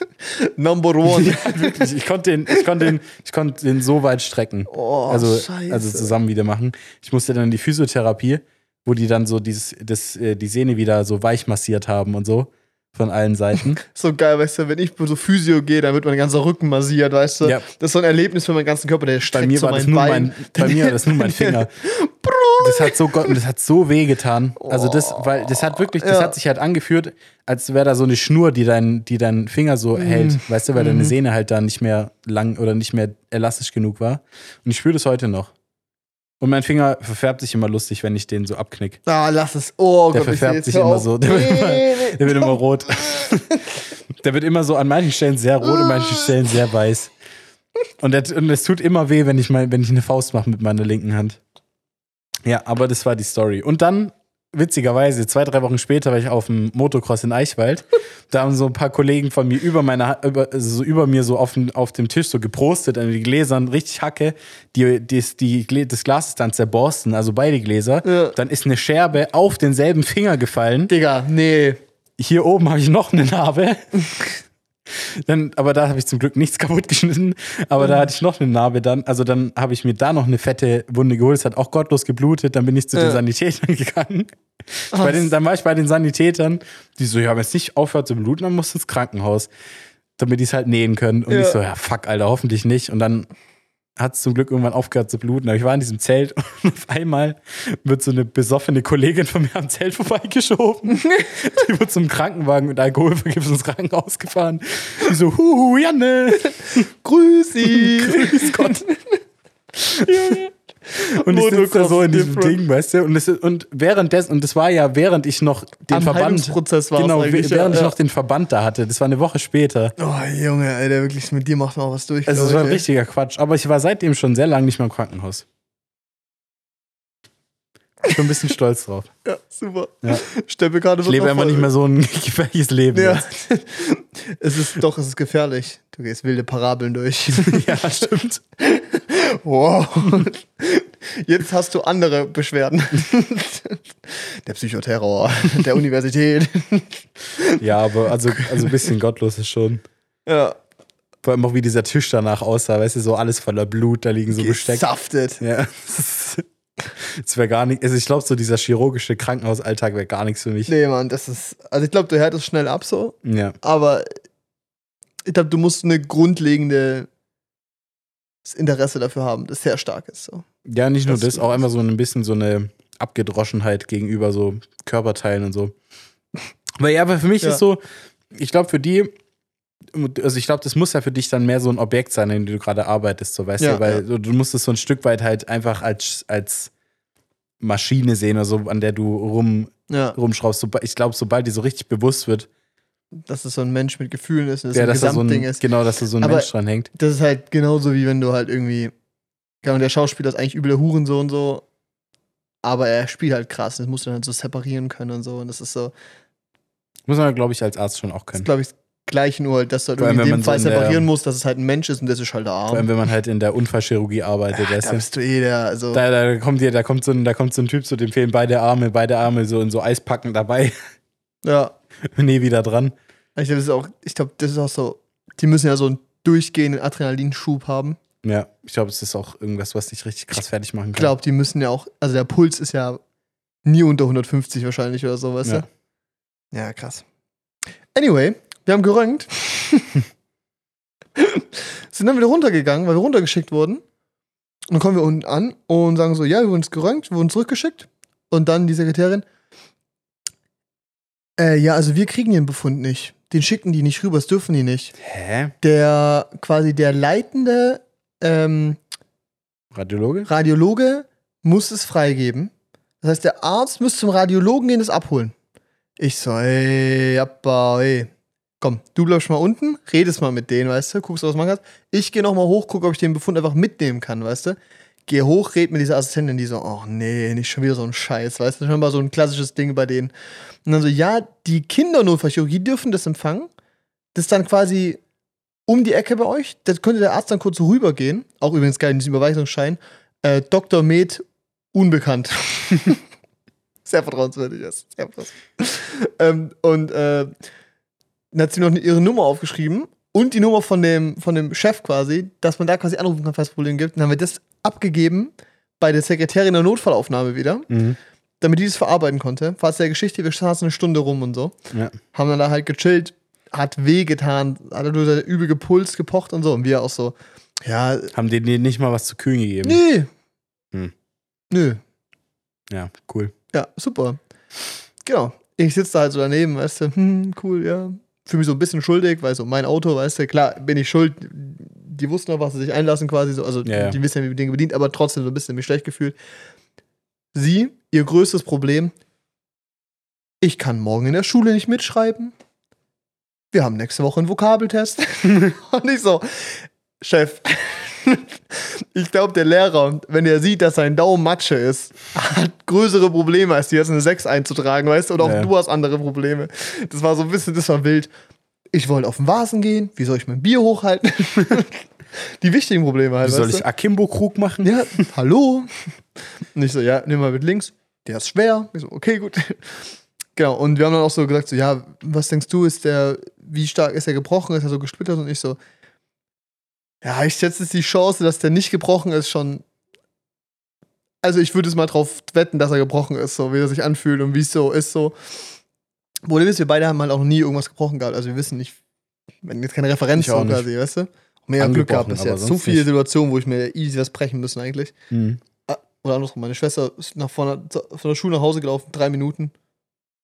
Number one. Ja, wirklich. Ich konnte den, ich konnte den, ich konnte den so weit strecken. Oh, also, scheiße. also zusammen wieder machen. Ich musste dann in die Physiotherapie, wo die dann so dieses, das, äh, die Sehne wieder so weich massiert haben und so. Von allen Seiten. So geil, weißt du, wenn ich so Physio gehe, dann wird mein ganzer Rücken massiert, weißt du? Ja. Das ist so ein Erlebnis für meinen ganzen Körper, der Bei streckt mir so war das mein nur Bein. mein, bei mir war das nur mein Finger. Das hat so Gott, und das hat so weh getan. Also das, weil das hat wirklich, das Ja. hat sich halt angeführt, als wäre da so eine Schnur, die dein, die dein Finger so Mhm. hält, weißt du, weil deine Sehne halt da nicht mehr lang oder nicht mehr elastisch genug war. Und ich spüre das heute noch. Und mein Finger verfärbt sich immer lustig, wenn ich den so abknick. Ah, lass es. Oh Der Gott, verfärbt sich immer auf. so. Der wird immer, der wird immer rot. Der wird immer so an manchen Stellen sehr rot, an manchen Stellen sehr weiß. Und, es tut immer weh, wenn ich, mal, wenn ich eine Faust mache mit meiner linken Hand. Ja, aber das war die Story. Und dann, witzigerweise, zwei, drei Wochen später war ich auf dem Motocross in Eichwald. Da haben so ein paar Kollegen von mir über, meine, Ha- über, so über mir so auf dem, auf dem Tisch so geprostet an die Gläsern, richtig Hacke. Die, die, die, das Glas ist dann zerborsten, also beide Gläser. Ja. Dann ist eine Scherbe auf denselben Finger gefallen. Digga, nee. Hier oben habe ich noch eine Narbe. Dann, aber da habe ich zum Glück nichts kaputt geschnitten. Aber da hatte ich noch eine Narbe dann. Also dann habe ich mir da noch eine fette Wunde geholt. Es hat auch gottlos geblutet. Dann bin ich zu den Ja. Sanitätern gegangen. Bei den, dann war ich bei den Sanitätern, die so, ja, wenn es nicht aufhört zu bluten, dann musst du ins Krankenhaus. Damit die es halt nähen können. Und Ja. ich so, ja, fuck, Alter, hoffentlich nicht. Und dann hat es zum Glück irgendwann aufgehört zu bluten. Aber ich war in diesem Zelt und auf einmal wird so eine besoffene Kollegin von mir am Zelt vorbeigeschoben. Die wird zum Krankenwagen mit Alkoholvergiftung ins Krankenhaus gefahren. Die so, huhu, Janne. Grüß sie. Grüß Gott. Und ich sitze da so in diesem Different. Ding, weißt du? Und, das, und währenddessen, und das war ja, während ich noch den Am Verband. Genau, während ja, ich noch den Verband da hatte. Das war eine Woche später. Oh, Junge, Alter, wirklich, mit dir macht man auch was durch. Also, es war ein richtiger Quatsch. Aber ich war seitdem schon sehr lange nicht mehr im Krankenhaus. Ich bin ein bisschen stolz drauf. Ja, super. Ja. Steppe gerade Ich lebe einfach nicht mehr so ein gefährliches Leben. Ja. es ist doch, es ist gefährlich. Du gehst wilde Parabeln durch. ja, stimmt. Wow. Jetzt hast du andere Beschwerden. Der Psychoterror der Universität. Ja, aber also, also ein bisschen gottlos ist schon. Ja. Vor allem auch wie dieser Tisch danach aussah, weißt du, so alles voller Blut, da liegen so Besteck. Gesaftet. Ja. Das wäre gar nicht, also ich glaube, so dieser chirurgische Krankenhausalltag wäre gar nichts für mich. Nee, Mann, das ist. Also ich glaube, du härtest schnell ab so, Ja. aber ich glaube, du musst eine grundlegende Interesse dafür haben, das sehr stark ist. So. Ja, nicht nur Das- das, auch einfach so ein bisschen so eine Abgedroschenheit gegenüber so Körperteilen und so. Weil ja, aber für mich Ja. ist so, ich glaube, für die, also ich glaube, das muss ja für dich dann mehr so ein Objekt sein, in dem du gerade arbeitest, so weißt Ja, du, weil ja. du, musst es so ein Stück weit halt einfach als, als Maschine sehen oder so, an der du rum, rumschraubst. Ich glaube, sobald dir so richtig bewusst wird, dass es so ein Mensch mit Gefühlen ist und das ja, ein dass da so Gesamtding ein, ist. genau, dass da so ein Aber- Mensch dran hängt. Das ist halt genauso wie wenn du halt irgendwie. Keine Ahnung, der Schauspieler ist eigentlich übel der Hurensohn so. Aber er spielt halt krass. Das musst du dann halt so separieren können und so. Und das ist so, Muss man, glaube ich, als Arzt schon auch das ist, können. glaube ich, das Gleiche nur, halt, dass du halt Vor irgendwie in dem man so Fall in separieren musst, dass es halt ein Mensch ist und das ist halt der Vor Arm. allem, wenn man halt in der Unfallchirurgie arbeitet, da weißt du. bist du eh der, also. Da, da, kommt hier, da, kommt so ein, da kommt so ein Typ, so dem fehlen beide Arme, beide Arme so in so Eispacken dabei. ja. nee, wieder dran. Ich glaube, das ist auch, ich glaube, das ist auch so, die müssen ja so einen durchgehenden Adrenalinschub haben. Ja, ich glaube, es ist auch irgendwas, was dich richtig krass fertig machen Ich kann. glaube, die müssen ja auch, also der Puls ist ja nie unter 150 wahrscheinlich oder so, weißt Ja. du? Ja, krass. Anyway, wir haben gerönt. sind dann wieder runtergegangen, weil wir runtergeschickt wurden. Und dann kommen wir unten an und sagen so, ja, wir wurden gerönt, wir wurden zurückgeschickt. Und dann die Sekretärin, äh, ja, also wir kriegen den Befund nicht. Den schicken die nicht rüber, das dürfen die nicht. Hä? Der quasi der leitende ähm, Radiologe? Radiologe muss es freigeben. Das heißt, der Arzt muss zum Radiologen gehen, das abholen. Ich so, ey, Appa, ey. Komm, du bleibst mal unten, redest mal mit denen, weißt du, guckst, was du machen kannst. Ich gehe nochmal hoch, gucke, ob ich den Befund einfach mitnehmen kann, weißt du. Geh hoch, red mit dieser Assistentin, die so, oh nee, nicht schon wieder so ein Scheiß, weißt du, schon mal so ein klassisches Ding bei denen. Und dann so, ja, die Kindernotfallchirurgie dürfen das empfangen. Das ist dann quasi um die Ecke bei euch. Da könnte der Arzt dann kurz rübergehen. Auch übrigens geil in diesem Überweisungsschein. Äh, Dr. Med unbekannt. sehr vertrauenswürdig ist. Sehr ähm, und äh, dann hat sie noch ihre Nummer aufgeschrieben und die Nummer von dem, von dem Chef quasi, dass man da quasi anrufen kann, falls es Probleme gibt. Dann haben wir das abgegeben bei der Sekretärin der Notfallaufnahme wieder, Mhm. damit die das verarbeiten konnte. Falls der Geschichte, wir saßen eine Stunde rum und so. Ja. Haben dann da halt gechillt, hat wehgetan, hat er nur übel gepulst, gepocht und so. Und wir auch so, ja, Haben die dir nicht mal was zu kühlen gegeben? nee. Hm. Nö. Ja, cool. Ja, super. Genau. Ich sitze da halt so daneben, weißt du, hm, cool, ja. Fühle mich so ein bisschen schuldig, weil so mein Auto, weißt du, klar, bin ich schuld. Die wussten auch, was sie sich einlassen quasi so. Also Ja, ja. die wissen ja, wie Dinge bedient, aber trotzdem so ein bisschen mich schlecht gefühlt. Sie, ihr größtes Problem, ich kann morgen in der Schule nicht mitschreiben. Wir haben nächste Woche einen Vokabeltest. Und ich so, Chef, ich glaube, der Lehrer, wenn er sieht, dass sein Daumen Matsche ist, hat größere Probleme, als dir jetzt eine 6 einzutragen, weißt du? Und auch Ja. du hast andere Probleme. Das war so ein bisschen, das war wild. Ich wollte auf den Vasen gehen, wie soll ich mein Bier hochhalten? Die wichtigen Probleme halt. Wie soll weißt ich Akimbo-Krug machen? Ja, hallo? Und ich so, ja, nimm mal mit links. Der ist schwer. Ich so, okay, gut. Genau, und wir haben dann auch so gesagt, so, ja, was denkst du, ist der, wie stark ist er gebrochen? Ist er so gesplittert? Und ich so, ja, ich schätze jetzt die Chance, dass der nicht gebrochen ist, schon. Also ich würde es mal drauf wetten, dass er gebrochen ist, so wie er sich anfühlt und wie es so ist, so. Problem ist, wir beide haben halt auch noch nie irgendwas gebrochen gehabt. Also wir wissen nicht, wenn jetzt keine Referenz so quasi, weißt du? Mehr Glück gehabt bis jetzt. So viele nicht. Situationen, wo ich mir easy was brechen müssen eigentlich. Mhm. Oder andersrum, meine Schwester ist nach von der, von der Schule nach Hause gelaufen, drei Minuten,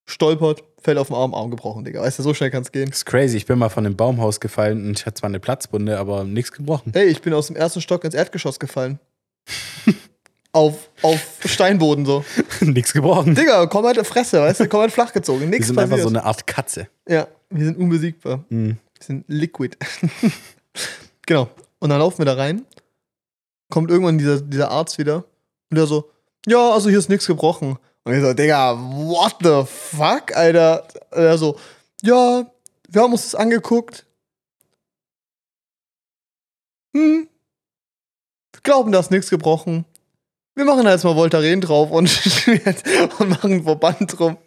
stolpert, fällt auf den Arm, Arm gebrochen, Digga. Weißt du, so schnell kann es gehen. Das ist crazy. Ich bin mal von dem Baumhaus gefallen und ich hatte zwar eine Platzwunde, aber nichts gebrochen. Hey, ich bin aus dem ersten Stock ins Erdgeschoss gefallen. auf, auf Steinboden so. nichts gebrochen. Digga, komm halt in Fresse, weißt du, komm halt flach gezogen. Wir Nichts sind passiert. einfach so eine Art Katze. ja, wir sind unbesiegbar. Mhm. Wir sind liquid. genau. Und dann laufen wir da rein. Kommt irgendwann dieser, dieser Arzt wieder. Und der so, ja, also hier ist nichts gebrochen. Und ich so, Digga, what the fuck, Alter? Und er so, ja, wir haben uns das angeguckt. Hm. Wir glauben, da ist nichts gebrochen. Wir machen da jetzt mal Voltaren drauf und, und machen einen Verband drum.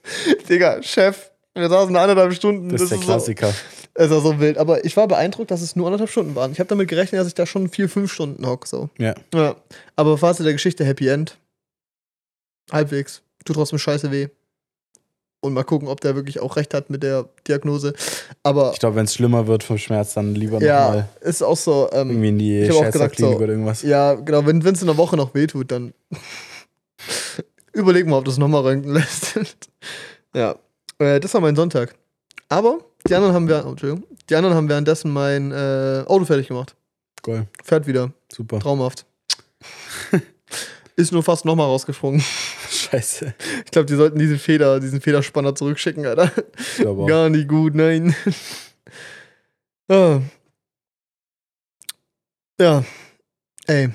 Digga, Chef, wir saßen anderthalb Stunden. Das, ist der so- Klassiker. es war so wild. Aber ich war beeindruckt, dass es nur anderthalb Stunden waren. Ich habe damit gerechnet, dass ich da schon vier, fünf Stunden hock. So. Ja. Ja. Aber Fazit der Geschichte: Happy End. Halbwegs. Tut trotzdem scheiße weh. Und mal gucken, ob der wirklich auch recht hat mit der Diagnose. Aber Ich glaube, wenn es schlimmer wird vom Schmerz, dann lieber ja, nochmal ist auch so. Ähm, irgendwie in die Scheißerklinik so- oder irgendwas. ja, genau. Wenn es in einer Woche noch wehtut, dann überleg mal, ob du es nochmal röntgen lässt. ja. Äh, das war mein Sonntag. Aber die anderen haben wir, oh, Entschuldigung, die anderen haben währenddessen mein äh, Auto fertig gemacht. Geil. Fährt wieder. Super. Traumhaft. Ist nur fast nochmal rausgesprungen. Scheiße. Ich glaube, die sollten diesen Feder, diesen Federspanner zurückschicken, Alter. Auch. Gar nicht gut, nein. ah. Ja. Ey.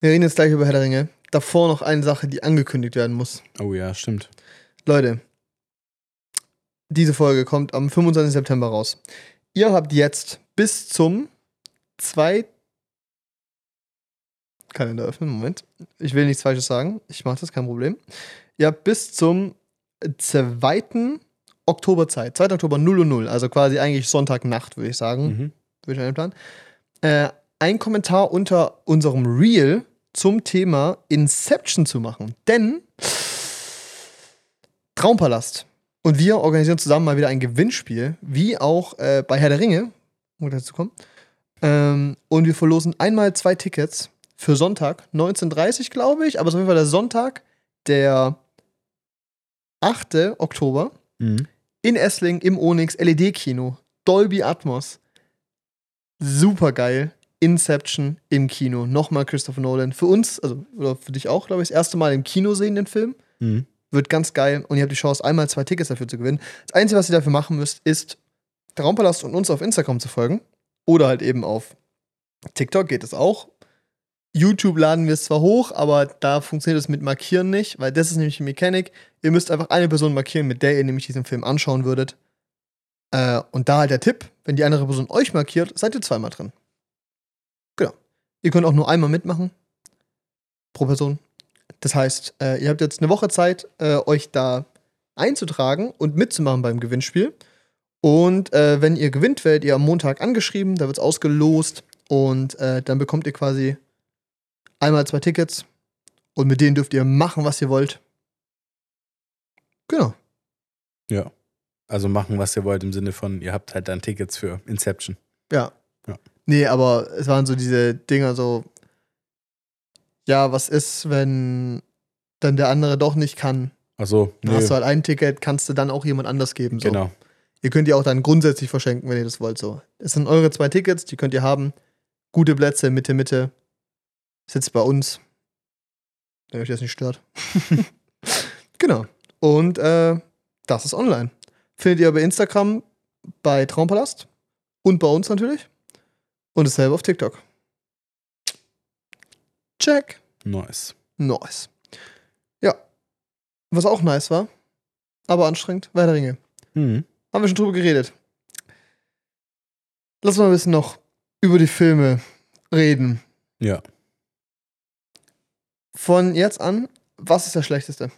Wir reden jetzt gleich über Herr der Ringe. Davor noch eine Sache, die angekündigt werden muss. Oh ja, stimmt. Leute, diese Folge kommt am 25. September raus. Ihr habt jetzt bis zum 2. Kalender öffnen, Moment. Ich will nichts Falsches sagen. Ich mache das, kein Problem. Ihr habt bis zum 2. Oktober Zeit. 2. Oktober 0 Uhr 0. Also quasi eigentlich Sonntagnacht, würde ich sagen. Mhm. Würde ich einplanen. Äh, ein Kommentar unter unserem Reel zum Thema Inception zu machen. Denn Traumpalast Und wir organisieren zusammen mal wieder ein Gewinnspiel, wie auch äh, bei Herr der Ringe, um dazu kommen. Ähm, und wir verlosen einmal zwei Tickets für Sonntag, 19.30 glaube ich, aber es ist auf jeden Fall der Sonntag, der 8. Oktober Mhm. in Essling im Onyx LED-Kino. Dolby Atmos. Super geil. Inception im Kino. Nochmal Christopher Nolan. Für uns, also oder für dich auch, glaube ich, das erste Mal im Kino sehen, den Film. Mhm. Wird ganz geil und ihr habt die Chance, einmal zwei Tickets dafür zu gewinnen. Das Einzige, was ihr dafür machen müsst, ist, der Raumpalast und uns auf Instagram zu folgen. Oder halt eben auf TikTok geht es auch. YouTube laden wir es zwar hoch, aber da funktioniert es mit Markieren nicht, weil das ist nämlich die Mechanik. Ihr müsst einfach eine Person markieren, mit der ihr nämlich diesen Film anschauen würdet. Äh, und da halt der Tipp, wenn die andere Person euch markiert, seid ihr zweimal drin. Genau. Ihr könnt auch nur einmal mitmachen. Pro Person. Das heißt, äh, ihr habt jetzt eine Woche Zeit, äh, euch da einzutragen und mitzumachen beim Gewinnspiel. Und äh, wenn ihr gewinnt, werdet ihr am Montag angeschrieben, da wird es ausgelost und äh, dann bekommt ihr quasi einmal zwei Tickets und mit denen dürft ihr machen, was ihr wollt. Genau. Ja. Also machen, was ihr wollt, im Sinne von, ihr habt halt dann Tickets für Inception. Ja. Ja. Nee, aber es waren so diese Dinger so, ja, was ist, wenn dann der andere doch nicht kann? Achso, Dann nö. hast du halt ein Ticket, kannst du dann auch jemand anders geben. So. Genau. Ihr könnt die auch dann grundsätzlich verschenken, wenn ihr das wollt. So. Es sind eure zwei Tickets, die könnt ihr haben. Gute Plätze, Mitte, Mitte. Sitzt bei uns. Wenn euch das nicht stört. genau. Und äh, das ist online. Findet ihr bei Instagram bei Traumpalast und bei uns natürlich. Und dasselbe auf TikTok. Check. Nice. Nice. Ja. Was auch nice war, aber anstrengend, war der Ringe. Mhm. Haben wir schon drüber geredet. Lass mal ein bisschen noch über die Filme reden. Ja. Von jetzt an, was ist der schlechteste?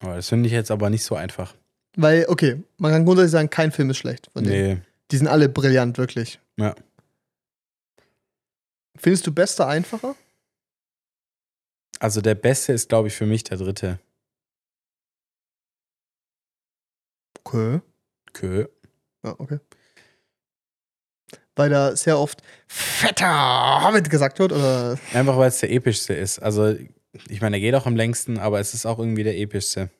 Aber das finde ich jetzt aber nicht so einfach. Weil, okay, man kann grundsätzlich sagen, kein Film ist schlecht. Von denen. Nee. Die sind alle brillant, wirklich. Ja. Findest du bester einfacher? Also der beste ist, glaube ich, für mich der dritte. Okay. Kö. Ja, okay. Weil da sehr oft fetter Hobbit gesagt wird, oder? Einfach weil es der epischste ist. Also, ich meine, er geht auch am längsten, aber es ist auch irgendwie der epischste.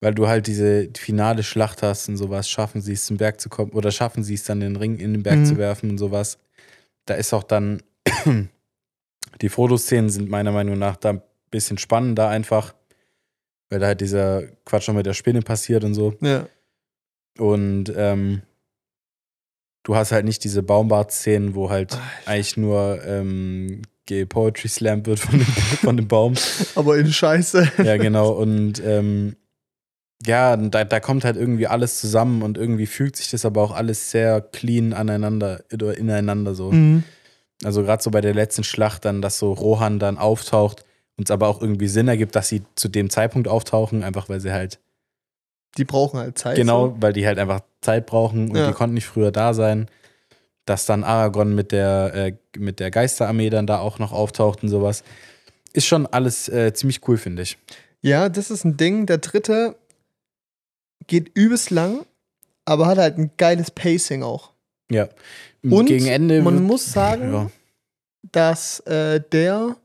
Weil du halt diese finale Schlacht hast und sowas, schaffen sie es zum Berg zu kommen oder schaffen sie es dann den Ring in den Berg Mhm. zu werfen und sowas. Da ist auch dann die Fotoszenen sind meiner Meinung nach da ein bisschen spannender einfach, weil da halt dieser Quatsch noch mit der Spinne passiert und so. Ja. Und ähm, du hast halt nicht diese Baumbart-Szenen, wo halt eigentlich nur ähm, Poetry Slam wird von dem, von dem Baum. Aber in Scheiße. Ja, genau. Und ähm, ja, da, da kommt halt irgendwie alles zusammen und irgendwie fügt sich das aber auch alles sehr clean aneinander oder ineinander so. Mhm. Also gerade so bei der letzten Schlacht dann, dass so Rohan dann auftaucht und es aber auch irgendwie Sinn ergibt, dass sie zu dem Zeitpunkt auftauchen, einfach weil sie halt Die brauchen halt Zeit. Genau, So. weil die halt einfach Zeit brauchen und Ja. die konnten nicht früher da sein. Dass dann Aragorn mit der, äh, mit der Geisterarmee dann da auch noch auftaucht und sowas. Ist schon alles äh, ziemlich cool, finde ich. Ja, das ist ein Ding. Der dritte geht übelst lang, aber hat halt ein geiles Pacing auch. Ja. Und Gegen Ende. man muss sagen, Ja. dass äh, der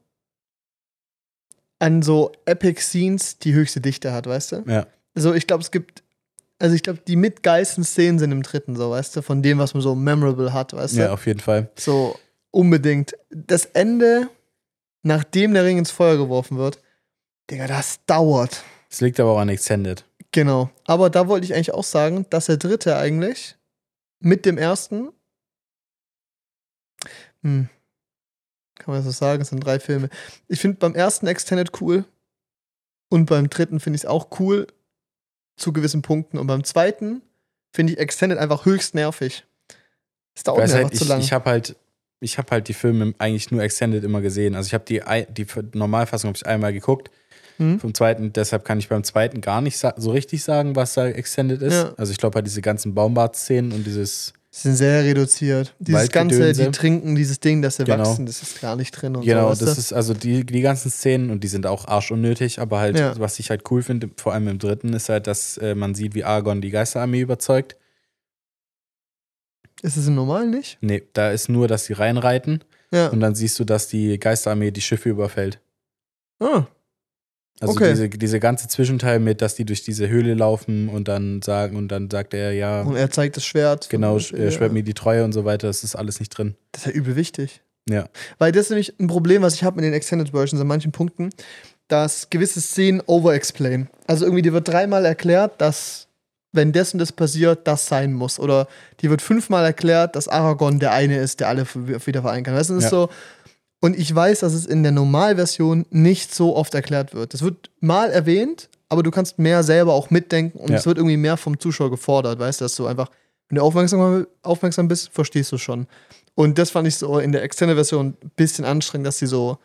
an so Epic Scenes die höchste Dichte hat, weißt du? Ja. Also ich glaube, es gibt, also ich glaube, die mitgeilsten Szenen sind im dritten, so, weißt du, von dem, was man so memorable hat, weißt ja, du? auf jeden Fall. So unbedingt. Das Ende, nachdem der Ring ins Feuer geworfen wird, Digga, das dauert. Es liegt aber auch an Extended. Genau. Aber da wollte ich eigentlich auch sagen, dass der dritte eigentlich mit dem ersten. Hm. Kann man das so sagen? Es sind drei Filme. Ich finde beim ersten Extended cool. Und beim dritten finde ich es auch cool. Zu gewissen Punkten. Und beim zweiten finde ich Extended einfach höchst nervig. Es dauert mir halt, einfach zu ich lang. ich habe halt, ich habe halt die Filme eigentlich nur Extended immer gesehen. Also ich habe die, die Normalfassung habe ich einmal geguckt. Hm? Vom zweiten, deshalb kann ich beim zweiten gar nicht so richtig sagen, was da Extended ist. Ja. Also ich glaube halt diese ganzen Baumbart-Szenen und dieses sind sehr reduziert. Dieses Ganze, die trinken dieses Ding, das sie Genau. wachsen, das ist gar nicht drin. Und Genau, so, das ist also die, die ganzen Szenen und die sind auch arschunnötig, aber halt, Ja. was ich halt cool finde, vor allem im dritten, ist halt, dass äh, man sieht, wie Argon die Geisterarmee überzeugt. Ist es im Normalen nicht? Nee, da ist nur, dass sie reinreiten Ja. und dann siehst du, dass die Geisterarmee die Schiffe überfällt. Ah, Also Okay. diese, diese ganze Zwischenteil mit, dass die durch diese Höhle laufen und dann sagen, und dann sagt er, ja, und er zeigt das Schwert. genau, Und, sch- äh, schwört mir die Treue und so weiter, das ist alles nicht drin. Das ist ja übel wichtig. Ja. Weil das ist nämlich ein Problem, was ich habe mit den Extended Versions an manchen Punkten, dass gewisse Szenen overexplain. Also irgendwie, dir wird dreimal erklärt, dass, wenn das und das passiert, das sein muss. Oder dir wird fünfmal erklärt, dass Aragorn der eine ist, der alle wieder vereinen kann. Das ist Ja. so. Und ich weiß, dass es in der Normalversion nicht so oft erklärt wird. Es wird mal erwähnt, aber du kannst mehr selber auch mitdenken und Ja. es wird irgendwie mehr vom Zuschauer gefordert, weißt du, dass du einfach, wenn du aufmerksam, aufmerksam bist, verstehst du schon. Und das fand ich so in der Extended-Version ein bisschen anstrengend, dass sie so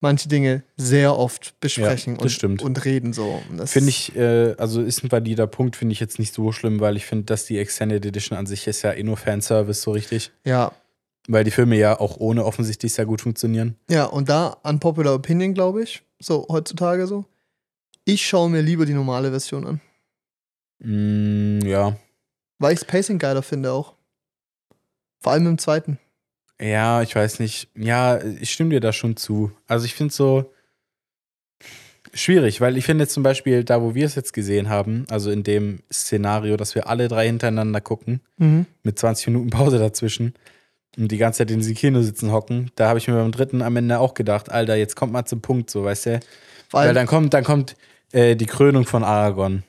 manche Dinge sehr oft besprechen das und, und reden so. Das- Finde ich, äh, also ist ein valider Punkt, finde ich jetzt nicht so schlimm, weil ich finde, dass die Extended Edition an sich ist ja eh nur Fanservice so richtig. Ja, Weil die Filme ja auch ohne offensichtlich sehr gut funktionieren. ja, und da unpopular Opinion, glaube ich, so heutzutage so. Ich schaue mir lieber die normale Version an. Mm, ja. Weil ich das Pacing geiler finde auch. Vor allem im zweiten. Ja, ich weiß nicht. Ja, ich stimme dir da schon zu. Also ich finde es so schwierig, weil ich finde zum Beispiel, da wo wir es jetzt gesehen haben, also in dem Szenario, dass wir alle drei hintereinander gucken, Mhm. mit 20 Minuten Pause dazwischen und die ganze Zeit in diesem Kino sitzen hocken, da habe ich mir beim dritten am Ende auch gedacht, Alter, jetzt kommt mal zum Punkt, so, weißt du? Weil, Weil dann kommt, dann kommt äh, die Krönung von Aragorn.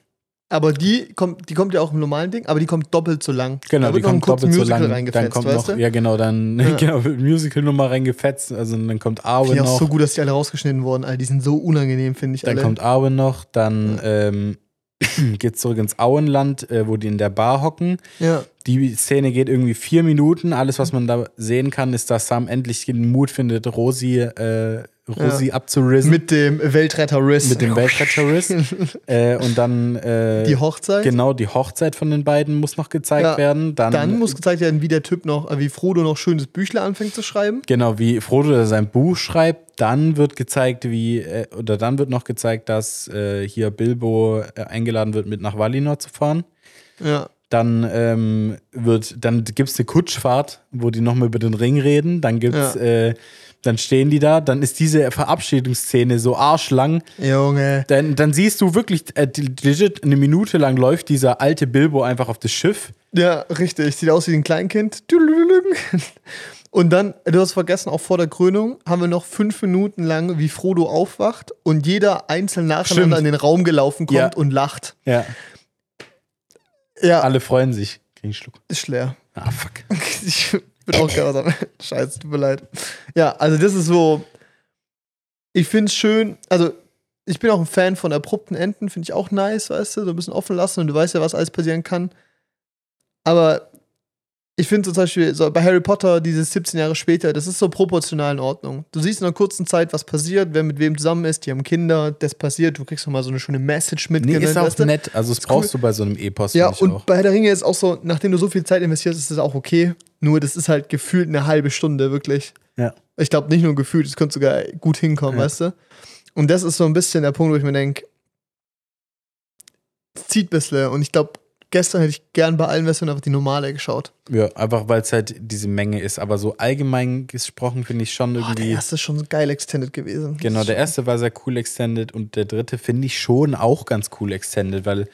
aber die kommt, die kommt ja auch im normalen Ding, aber die kommt doppelt so lang. Genau, da die noch kommt doppelt so lang. Dann kommt weißt noch, du? ja genau, dann Ja. genau, wird Musical-Nummer reingefetzt, also dann kommt Arwen noch. so gut, dass die alle rausgeschnitten wurden. Alter, die sind so unangenehm, finde ich Dann alle. kommt Arwen noch, dann ähm, geht's zurück ins Auenland, äh, wo die in der Bar hocken. ja. Die Szene geht irgendwie vier Minuten. Alles, was man da sehen kann, ist, dass Sam endlich den Mut findet, Rosi, äh, Rosi abzurisen. Mit dem Weltretter Riss. mit dem Weltretter-Riss. äh, und dann äh, Die Hochzeit. genau die Hochzeit von den beiden muss noch gezeigt Ja. werden. Dann, Dann muss gezeigt werden, wie der Typ noch, äh, wie Frodo noch schönes Büchle anfängt zu schreiben. Genau, wie Frodo sein Buch schreibt, dann wird gezeigt, wie, äh, oder dann wird noch gezeigt, dass äh, hier Bilbo äh, eingeladen wird, mit nach Valinor zu fahren. Ja. Dann ähm, wird, dann gibt es eine Kutschfahrt, wo die nochmal über den Ring reden. Dann gibt's, Ja. äh, dann stehen die da, dann ist diese Verabschiedungsszene so arschlang. Junge. Dann, dann siehst du wirklich, äh, legit eine Minute lang läuft dieser alte Bilbo einfach auf das Schiff. Ja, richtig. Sieht aus wie ein Kleinkind. Und dann, du hast vergessen, auch vor der Krönung haben wir noch fünf Minuten lang, wie Frodo aufwacht und jeder einzeln nacheinander Stimmt. in den Raum gelaufen kommt Ja. und lacht. Ja, Ja, alle freuen sich. Krieg einen Schluck. ist leer. Ah, fuck. Ich bin auch sagen. Scheiße, tut mir leid. Ja, also das ist so. Ich finde es schön. Also, ich bin auch ein Fan von abrupten Enden. Finde ich auch nice, weißt du? So ein bisschen offen lassen und du weißt ja, was alles passieren kann. Aber ich finde zum Beispiel so bei Harry Potter, dieses 17 Jahre später, das ist so proportional in Ordnung. Du siehst in einer kurzen Zeit, was passiert, wer mit wem zusammen ist, die haben Kinder, das passiert, du kriegst nochmal so eine schöne Message Nee, mitgenommen. ist auch weißt du? nett. Also, das Ist brauchst cool. du bei so einem Epos, Ja, und auch. bei Herr der Ringe ist auch so, nachdem du so viel Zeit investierst, ist das auch okay. Nur das ist halt gefühlt eine halbe Stunde, wirklich. Ja. Ich glaube nicht nur gefühlt, es könnte sogar gut hinkommen, Ja. weißt du? Und das ist so ein bisschen der Punkt, wo ich mir denke, es zieht ein bisschen. Und ich glaube, gestern hätte ich gern bei allen Versionen einfach die normale geschaut. Ja, einfach weil es halt diese Menge ist. Aber so allgemein gesprochen finde ich schon Boah, der irgendwie. erste ist schon geil extended gewesen. genau, der erste war sehr cool extended und der dritte finde ich schon auch ganz cool extended, weil.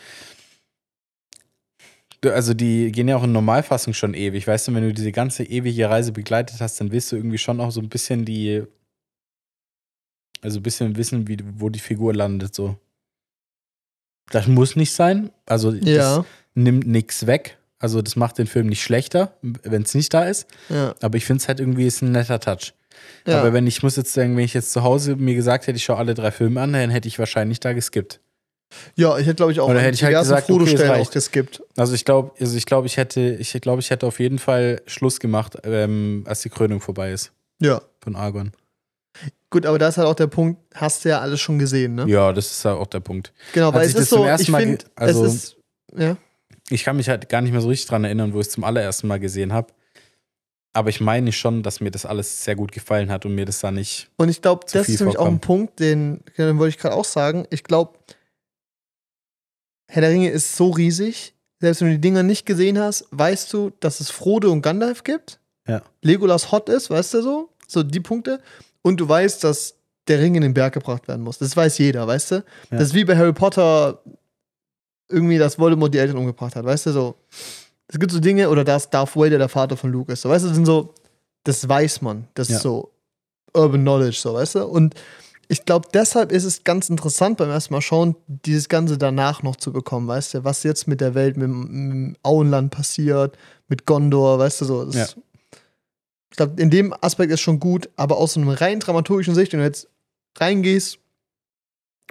Also die gehen ja auch in Normalfassung schon ewig. Weißt du, wenn du diese ganze ewige Reise begleitet hast, dann willst du irgendwie schon auch so ein bisschen die. Also ein bisschen wissen, wie, wo die Figur landet, so. Das muss nicht sein. Also das Ja, nimmt nichts weg. Also das macht den Film nicht schlechter, wenn es nicht da ist. ja, Aber ich finde es halt irgendwie ist ein netter Touch. ja. Aber wenn ich muss jetzt sagen, wenn ich jetzt zu Hause mir gesagt hätte, ich schaue alle drei Filme an, dann hätte ich wahrscheinlich da geskippt. ja, ich hätte, glaube ich, auch Oder hätte ich halt gesagt, okay, auch geskippt. Also ich glaube, also ich glaube, ich hätte, ich glaube, ich hätte auf jeden Fall Schluss gemacht, ähm, als die Krönung vorbei ist Ja. von Argon. Gut, aber da ist halt auch der Punkt, hast du ja alles schon gesehen, ne? Ja, das ist ja auch der Punkt. Genau, Als weil es das ist so, ich finde, also- es ist, ja. Ich kann mich halt gar nicht mehr so richtig dran erinnern, wo ich es zum allerersten Mal gesehen habe. Aber ich meine schon, dass mir das alles sehr gut gefallen hat und mir das da nicht. Und ich glaube, das ist nämlich auch ein. Punkt, den, den wollte ich gerade auch sagen. Ich glaube, Herr der Ringe ist so riesig. Selbst wenn du die Dinger nicht gesehen hast, weißt du, dass es Frodo und Gandalf gibt. Ja. Legolas hot ist, weißt du so? So die Punkte. Und du weißt, dass der Ring in den Berg gebracht werden muss. Das weiß jeder, weißt du? Ja. Das ist wie bei Harry Potter irgendwie, dass Voldemort die Eltern umgebracht hat, weißt du so? Es gibt so Dinge, oder dass Darth Vader der Vater von Luke ist. So, weißt du, das sind so, das weiß man. Das Ja. ist so Urban Knowledge, so, weißt du? Und ich glaube, deshalb ist es ganz interessant beim ersten Mal schauen, dieses Ganze danach noch zu bekommen, weißt du? Was jetzt mit der Welt, mit, dem- mit Auenland passiert, mit Gondor, weißt du so. Ja. Ich glaube, in dem Aspekt ist schon gut, aber aus so einem rein dramaturgischen Sicht, wenn du jetzt reingehst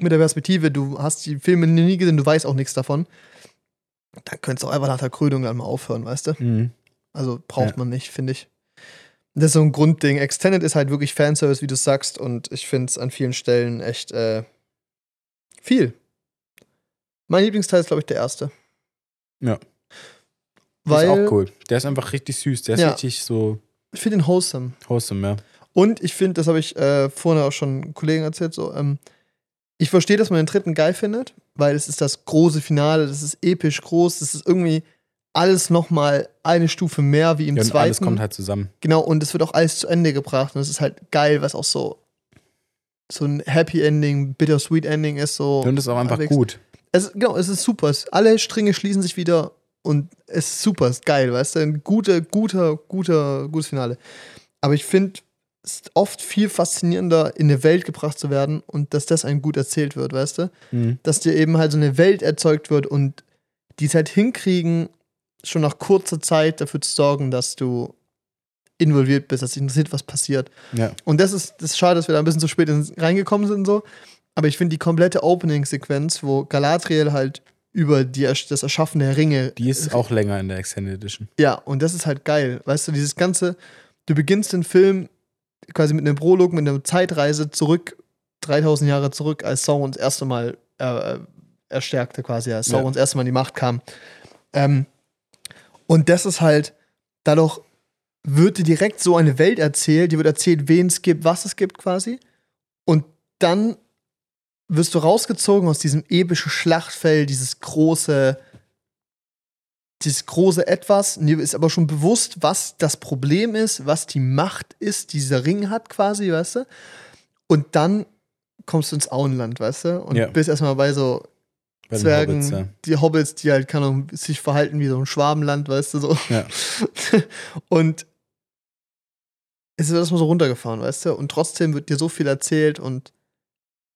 mit der Perspektive, du hast die Filme nie gesehen, du weißt auch nichts davon, dann könntest du auch einfach nach der Krönung dann mal aufhören, weißt du? Mhm. Also braucht Ja. man nicht, finde ich. Das ist so ein Grundding. Extended ist halt wirklich Fanservice, wie du sagst, und ich finde es an vielen Stellen echt äh, viel. Mein Lieblingsteil ist, glaube ich, der erste. Ja. Weil ist auch cool. Der ist einfach richtig süß. Der ist Ja. richtig so ich finde ihn wholesome. wholesome, ja. Und ich finde, das habe ich äh, vorhin auch schon Kollegen erzählt, so, ähm, ich verstehe, dass man den dritten geil findet, weil es ist das große Finale, das ist episch groß, das ist irgendwie alles nochmal eine Stufe mehr wie im ja und zweiten. alles kommt halt zusammen. Genau, und es wird auch alles zu Ende gebracht und es ist halt geil, was auch so so ein Happy Ending, Bittersweet Ending ist so. Und ist auch einfach halbwegs- gut. Es, genau, es ist super. Es, alle Stränge schließen sich wieder und es ist super, es ist geil, weißt du? Ein guter, guter, guter, gutes Finale. Aber ich finde es ist oft viel faszinierender, in eine Welt gebracht zu werden und dass das einem gut erzählt wird, weißt du? Mhm. Dass dir eben halt so eine Welt erzeugt wird und die es halt hinkriegen, schon nach kurzer Zeit dafür zu sorgen, dass du involviert bist, dass dich interessiert, was passiert. Ja. Und das ist, das ist schade, dass wir da ein bisschen zu spät ins- reingekommen sind, so. Aber ich finde die komplette Opening-Sequenz, wo Galadriel halt über die, das Erschaffen der Ringe. Die ist auch länger in der Extended Edition. Ja, und das ist halt geil. Weißt du, dieses ganze, du beginnst den Film quasi mit einem Prolog, mit einer Zeitreise zurück, 3000 Jahre zurück, als Sauron das erste Mal äh, äh, erstärkte, quasi, als Ja. Sauron das erste Mal in die Macht kam. Ähm, und das ist halt, dadurch wird dir direkt so eine Welt erzählt, dir wird erzählt, wen es gibt, was es gibt quasi. Und dann wirst du rausgezogen aus diesem epischen Schlachtfeld, dieses große, dieses große Etwas. Dir ist aber schon bewusst, was das Problem ist, was die Macht ist, die dieser Ring hat, quasi, weißt du? Und dann kommst du ins Auenland, weißt du? Und Ja. bist erstmal bei so Bei Zwergen, Hobbits, ja. die Hobbits, die halt Ahnung, sich verhalten wie so ein Schwabenland, weißt du so. Ja. und es wird erstmal so runtergefahren, weißt du? Und trotzdem wird dir so viel erzählt und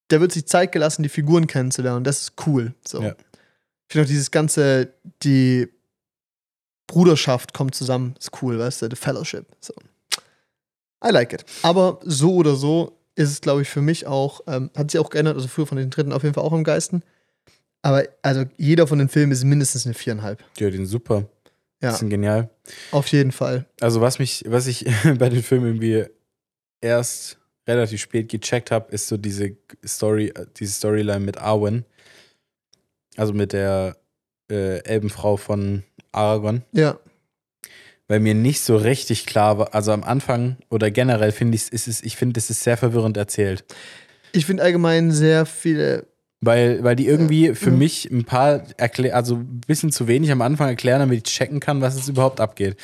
da wird sich Zeit gelassen, die Figuren kennenzulernen. Und das ist cool. So. Ja. Ich finde auch dieses ganze, die Bruderschaft kommt zusammen, ist cool, weißt du? The Fellowship. So. I like it. Aber so oder so ist es, glaube ich, für mich auch, ähm, hat sich auch geändert, also früher von den dritten auf jeden Fall auch im Geisten. Aber also jeder von den Filmen ist mindestens eine viereinhalb. Ja, sind super. Ja. Die sind genial. Auf jeden Fall. Also, was mich, was ich bei den Filmen irgendwie erst relativ spät gecheckt habe, ist so diese Story, diese Storyline mit Arwen. Also mit der äh, Elbenfrau von Aragorn. Ja. Weil mir nicht so richtig klar war, also am Anfang oder generell finde ich es, ich finde, es ist sehr verwirrend erzählt. Ich finde allgemein sehr viele. Weil, weil die irgendwie für Mhm. mich ein paar erklär, also ein bisschen zu wenig am Anfang erklären, damit ich checken kann, was es überhaupt abgeht.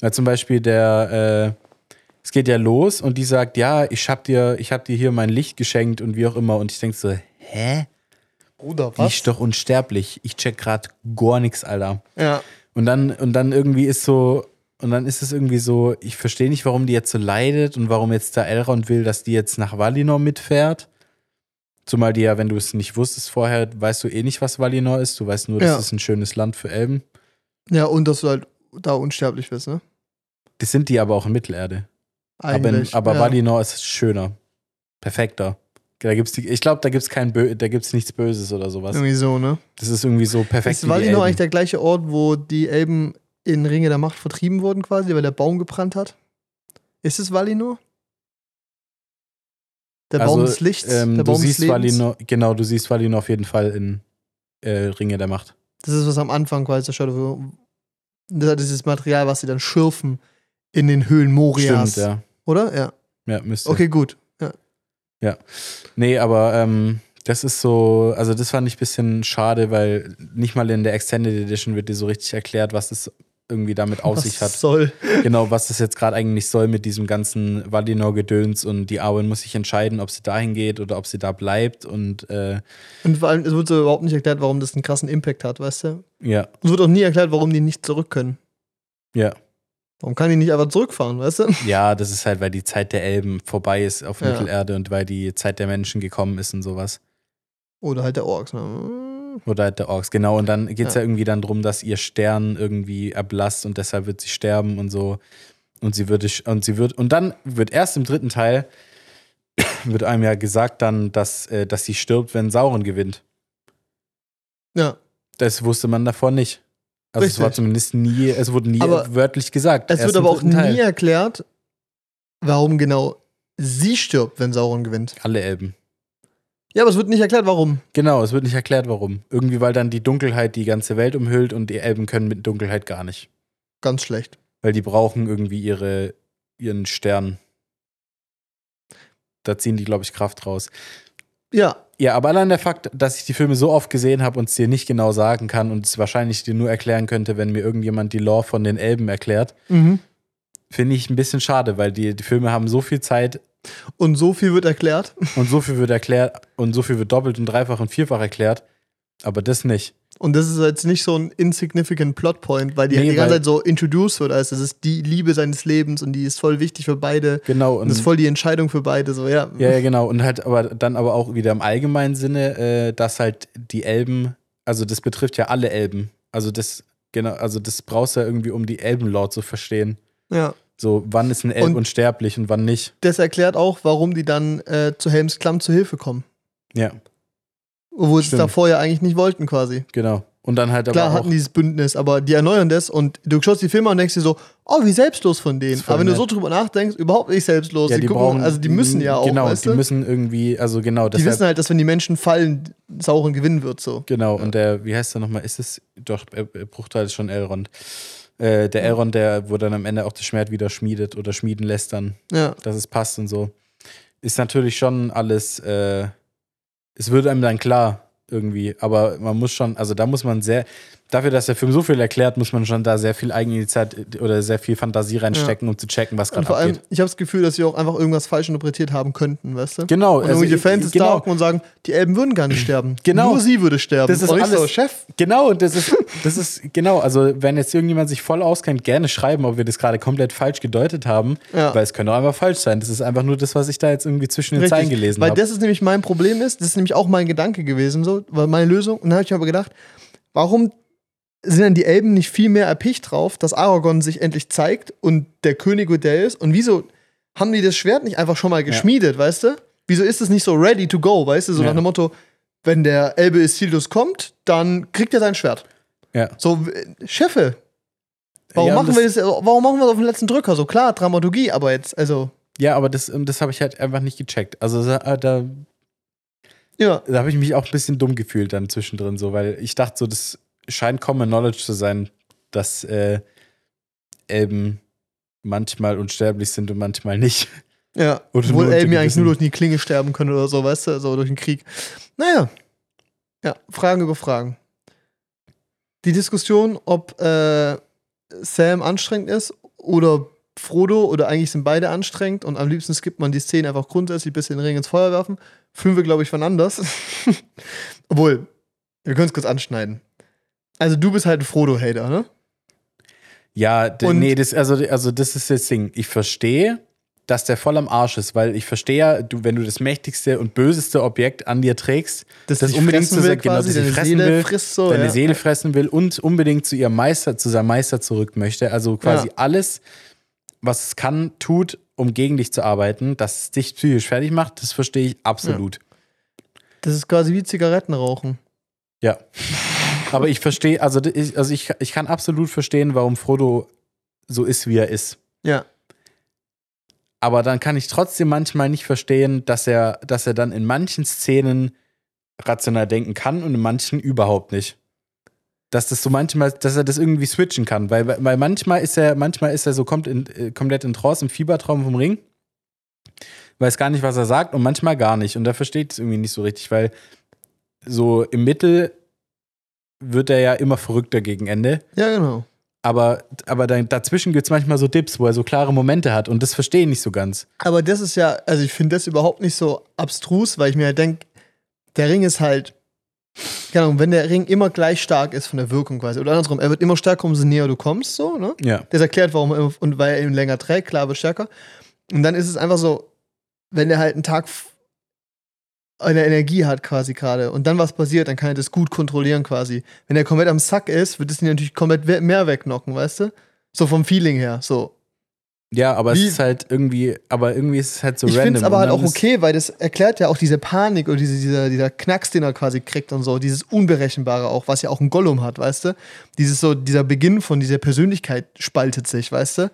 Weil zum Beispiel der, äh, es geht ja los und die sagt, ja, ich hab dir, ich hab dir hier mein Licht geschenkt und wie auch immer. Und ich denk so, hä? Bruder, Die ist doch unsterblich. Ich check grad gar nichts, Alter. Ja. Und dann, und dann irgendwie ist so, und dann ist es irgendwie so, ich verstehe nicht, warum die jetzt so leidet und warum jetzt der Elrond will, dass die jetzt nach Valinor mitfährt. Zumal die ja, wenn du es nicht wusstest vorher, weißt du eh nicht, was Valinor ist. Du weißt nur, das Ja. ist ein schönes Land für Elben. Ja, und dass du halt da unsterblich bist, ne? Das sind die aber auch in Mittelerde. Aber, Eigentlich. aber ja. Valinor ist schöner. Perfekter. Da gibt's die, ich glaube, da gibt es kein Bö da gibt's nichts Böses oder sowas. Irgendwie so, ne? Das ist irgendwie so perfekt. Ist Elben. eigentlich der gleiche Ort, wo die Elben in Ringe der Macht vertrieben wurden, quasi, weil der Baum gebrannt hat? Ist es Valinor? Der Baum des Lichts? ähm, der du Baum des siehst Lebens? Valinor, genau, du siehst Valinor auf jeden Fall in äh, Ringe der Macht. Das ist was am Anfang quasi der Shadow. Das ist dieses Material, was sie dann schürfen in den Höhlen Morias. Stimmt, ja. Oder? Ja. Ja, müsste. Okay, gut. Nee, aber ähm, das ist so, also das fand ich ein bisschen schade, weil nicht mal in der Extended Edition wird dir so richtig erklärt, was es irgendwie damit auf was sich hat. soll. Genau, was das jetzt gerade eigentlich soll mit diesem ganzen Valinor-Gedöns und die Arwen muss sich entscheiden, ob sie dahin geht oder ob sie da bleibt und äh, Und vor allem, es wird so überhaupt nicht erklärt, warum das einen krassen Impact hat, weißt du? ja, Es wird auch nie erklärt, warum die nicht zurück können. ja. Warum kann die nicht einfach zurückfahren, weißt du? Ja, das ist halt, weil die Zeit der Elben vorbei ist auf Ja. Mittelerde und weil die Zeit der Menschen gekommen ist und sowas. Oder halt der Orks. Ne? Oder halt der Orks, genau. Und dann geht es ja. Ja. irgendwie dann drum, dass ihr Stern irgendwie erblasst und deshalb wird sie sterben und so. Und sie würde und sie wird und dann wird erst im dritten Teil wird einem ja gesagt dann, dass, äh, dass sie stirbt, wenn Sauron gewinnt. Ja. Das wusste man davor nicht. Also es Richtig. war zumindest nie, es wurde nie Aber wörtlich gesagt. Es wird aber auch Teil. nie erklärt, warum genau sie stirbt, wenn Sauron gewinnt. Alle Elben. Ja, aber es wird nicht erklärt, warum. Genau, es wird nicht erklärt, warum. Irgendwie, weil dann die Dunkelheit die ganze Welt umhüllt und die Elben können mit Dunkelheit gar nicht. Ganz schlecht. Weil die brauchen irgendwie ihre, ihren Stern. Da ziehen die, glaube ich, Kraft raus. Ja, Ja, aber allein der Fakt, dass ich die Filme so oft gesehen habe und es dir nicht genau sagen kann und es wahrscheinlich dir nur erklären könnte, wenn mir irgendjemand die Lore von den Elben erklärt, mhm. finde ich ein bisschen schade, weil die, die Filme haben so viel Zeit Und so viel wird erklärt. und so viel wird erklärt und so viel wird doppelt und dreifach und vierfach erklärt, aber das nicht. Und das ist jetzt nicht so ein insignificant Plotpoint, weil die Nee, die ganze Zeit so introduced wird, als das ist die Liebe seines Lebens und die ist voll wichtig für beide. Genau. Und das ist voll die Entscheidung für beide. So, ja. Ja, ja, genau. Und halt aber dann aber auch wieder im allgemeinen Sinne, äh, dass halt die Elben, also das betrifft ja alle Elben. Also das, genau, also das brauchst du ja irgendwie, um die Elbenlore zu verstehen. ja. So, wann ist ein Elb Und- unsterblich und wann nicht. Das erklärt auch, warum die dann äh, zu Helms Klamm zu Hilfe kommen. Ja, Obwohl sie es davor ja eigentlich nicht wollten, quasi. genau. Und dann halt aber Klar hatten die dieses Bündnis, aber die erneuern das und du schaust die Filme und denkst dir so, oh, wie selbstlos von denen. Aber wenn du nett. so drüber nachdenkst, überhaupt nicht selbstlos. ja, die die gucken, brauchen, also die müssen ja auch, Genau, weißt die du? müssen irgendwie, also genau, Die wissen halt, dass wenn die Menschen fallen, Sauron gewinnen wird so. Genau, und der, wie heißt der nochmal? Ist es, doch, äh, äh, Bruchteil ist schon Elrond. Äh, der Elrond, der, wo dann am Ende auch das Schwert wieder schmiedet oder schmieden lässt dann. Ja. dass es passt und so. Ist natürlich schon alles, äh, es wird einem dann klar irgendwie, aber man muss schon, also da muss man sehr, dafür, dass der Film so viel erklärt, muss man schon da sehr viel Eigeninitiative oder sehr viel Fantasie reinstecken, um zu checken, was gerade vor allem, abgeht. ich habe das Gefühl, dass sie auch einfach irgendwas falsch interpretiert haben könnten, weißt du? Genau, Und also irgendwelche Fans es genau. stalken und sagen, die Elben würden gar nicht sterben. Genau. Nur sie würde sterben. Das ist und so, alles- Chef. Genau, und das ist, das ist, genau, also wenn jetzt irgendjemand sich voll auskennt, gerne schreiben, ob wir das gerade komplett falsch gedeutet haben, Ja. weil es könnte auch einfach falsch sein. Das ist einfach nur das, was ich da jetzt irgendwie zwischen den Zeilen gelesen Weil habe. das ist nämlich mein Problem ist, das ist nämlich auch mein Gedanke gewesen, so, weil meine Lösung. Und dann habe ich mir aber gedacht, warum sind denn die Elben nicht viel mehr erpicht drauf, dass Aragorn sich endlich zeigt und der König Udell ist? Und wieso haben die das Schwert nicht einfach schon mal geschmiedet, weißt du? Wieso ist es nicht so ready to go, weißt du? So Ja. nach dem Motto, wenn der Elbe Isildur kommt, dann kriegt er sein Schwert. Ja. So, Chefe, warum Ja, machen wir das, warum machen wir das auf den letzten Drücker? So klar, Dramaturgie, aber jetzt, also, Ja, aber das, ähm, das habe ich halt einfach nicht gecheckt. Also da, da, ja. da habe ich mich auch ein bisschen dumm gefühlt dann zwischendrin so, weil ich dachte so, das scheint Common Knowledge zu sein, dass äh, Elben manchmal unsterblich sind und manchmal nicht. Ja, Oder obwohl Elben ja eigentlich nur durch die Klinge sterben können oder so, weißt du, so durch den Krieg. Naja. Ja, Fragen über Fragen. Die Diskussion, ob äh, Sam anstrengend ist oder Frodo oder eigentlich sind beide anstrengend und am liebsten skippt man die Szene einfach grundsätzlich bis in den Ring ins Feuer werfen, fühlen wir, glaube ich, von anders. Obwohl, wir können es kurz anschneiden. Also du bist halt ein Frodo-Hater, ne? Ja, Und- nee, das, also, also das ist das Ding. Ich verstehe, dass der voll am Arsch ist, weil ich verstehe ja, du, wenn du das mächtigste und böseste Objekt an dir trägst, das dich unbedingt zu will genau, quasi, deine fressen Seele will, so, deine ja. Seele fressen will und unbedingt zu ihrem Meister, zu seinem Meister zurück möchte. Also quasi Ja. alles, was es kann, tut, um gegen dich zu arbeiten, dass es dich psychisch fertig macht, das verstehe ich absolut. Das ist quasi wie Zigaretten rauchen. Ja. Aber ich verstehe, also ich, also ich, ich kann absolut verstehen, warum Frodo so ist, wie er ist. Ja. Aber dann kann ich trotzdem manchmal nicht verstehen, dass er, dass er dann in manchen Szenen rational denken kann und in manchen überhaupt nicht. dass das so manchmal, dass er das irgendwie switchen kann. Weil, weil manchmal ist er, manchmal ist er so kommt in, äh, komplett in Trance, im Fiebertraum vom Ring. Weiß gar nicht, was er sagt und manchmal gar nicht. Und er versteht es irgendwie nicht so richtig, weil so im Mittel wird er ja immer verrückter gegen Ende. Ja, genau. Aber, aber dann, dazwischen gibt es manchmal so Dips, wo er so klare Momente hat und das verstehe ich nicht so ganz. Aber das ist ja, also ich finde das überhaupt nicht so abstrus, weil ich mir halt denke, der Ring ist halt, keine Ahnung, wenn der Ring immer gleich stark ist von der Wirkung quasi, oder andersrum, er wird immer stärker, umso näher du kommst, so, ne? Ja. Das erklärt, warum er immer, und weil er ihn länger trägt, klar, wird stärker. Und dann ist es einfach so, wenn er halt einen Tag eine Energie hat quasi gerade und dann was passiert, dann kann er das gut kontrollieren quasi. Wenn er komplett am Sack ist, wird es ihn natürlich komplett mehr wegknocken, weißt du? So vom Feeling her, so. Ja, aber Wie- es ist halt irgendwie, aber irgendwie ist es halt so ich random. finde es aber halt dann auch okay, weil das erklärt ja auch diese Panik oder diese, dieser, dieser Knacks, den er quasi kriegt und so, dieses Unberechenbare auch, was ja auch ein Gollum hat, weißt du? Dieses so, dieser Beginn von dieser Persönlichkeit spaltet sich, weißt du?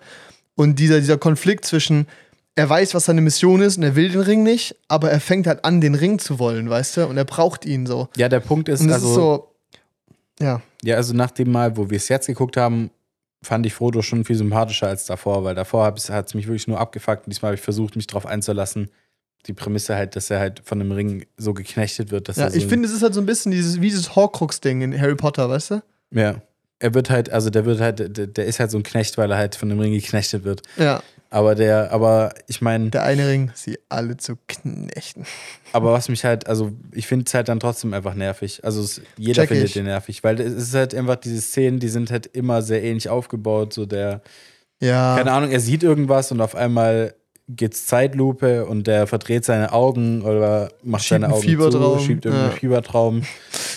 Und dieser, dieser Konflikt zwischen, er weiß, was seine Mission ist und er will den Ring nicht, aber er fängt halt an, den Ring zu wollen, weißt du? Und er braucht ihn so. Ja, der Punkt ist, Und das also, ist so, ja. ja, also nach dem Mal, wo wir es jetzt geguckt haben, fand ich Frodo schon viel sympathischer als davor, weil davor hat es mich wirklich nur abgefuckt und diesmal habe ich versucht, mich drauf einzulassen. Die Prämisse halt, dass er halt von einem Ring so geknechtet wird, dass ja er so ich finde, es ist halt so ein bisschen dieses, wie dieses Horcrux-Ding in Harry Potter, weißt du? Ja. Er wird halt, also der wird halt, der, der ist halt so ein Knecht, weil er halt von einem Ring geknechtet wird. Ja. Aber der, aber ich meine, Der eine Ring, sie alle zu knechten. aber was mich halt, also ich finde es halt dann trotzdem einfach nervig. Also es, jeder Check findet ich. den nervig, weil es ist halt einfach diese Szenen, die sind halt immer sehr ähnlich aufgebaut. So der, Ja. keine Ahnung, er sieht irgendwas und auf einmal geht's Zeitlupe und der verdreht seine Augen oder macht Schiebt seine Augen Fiebertraum, zu, schiebt irgendeinen ja. Fiebertraum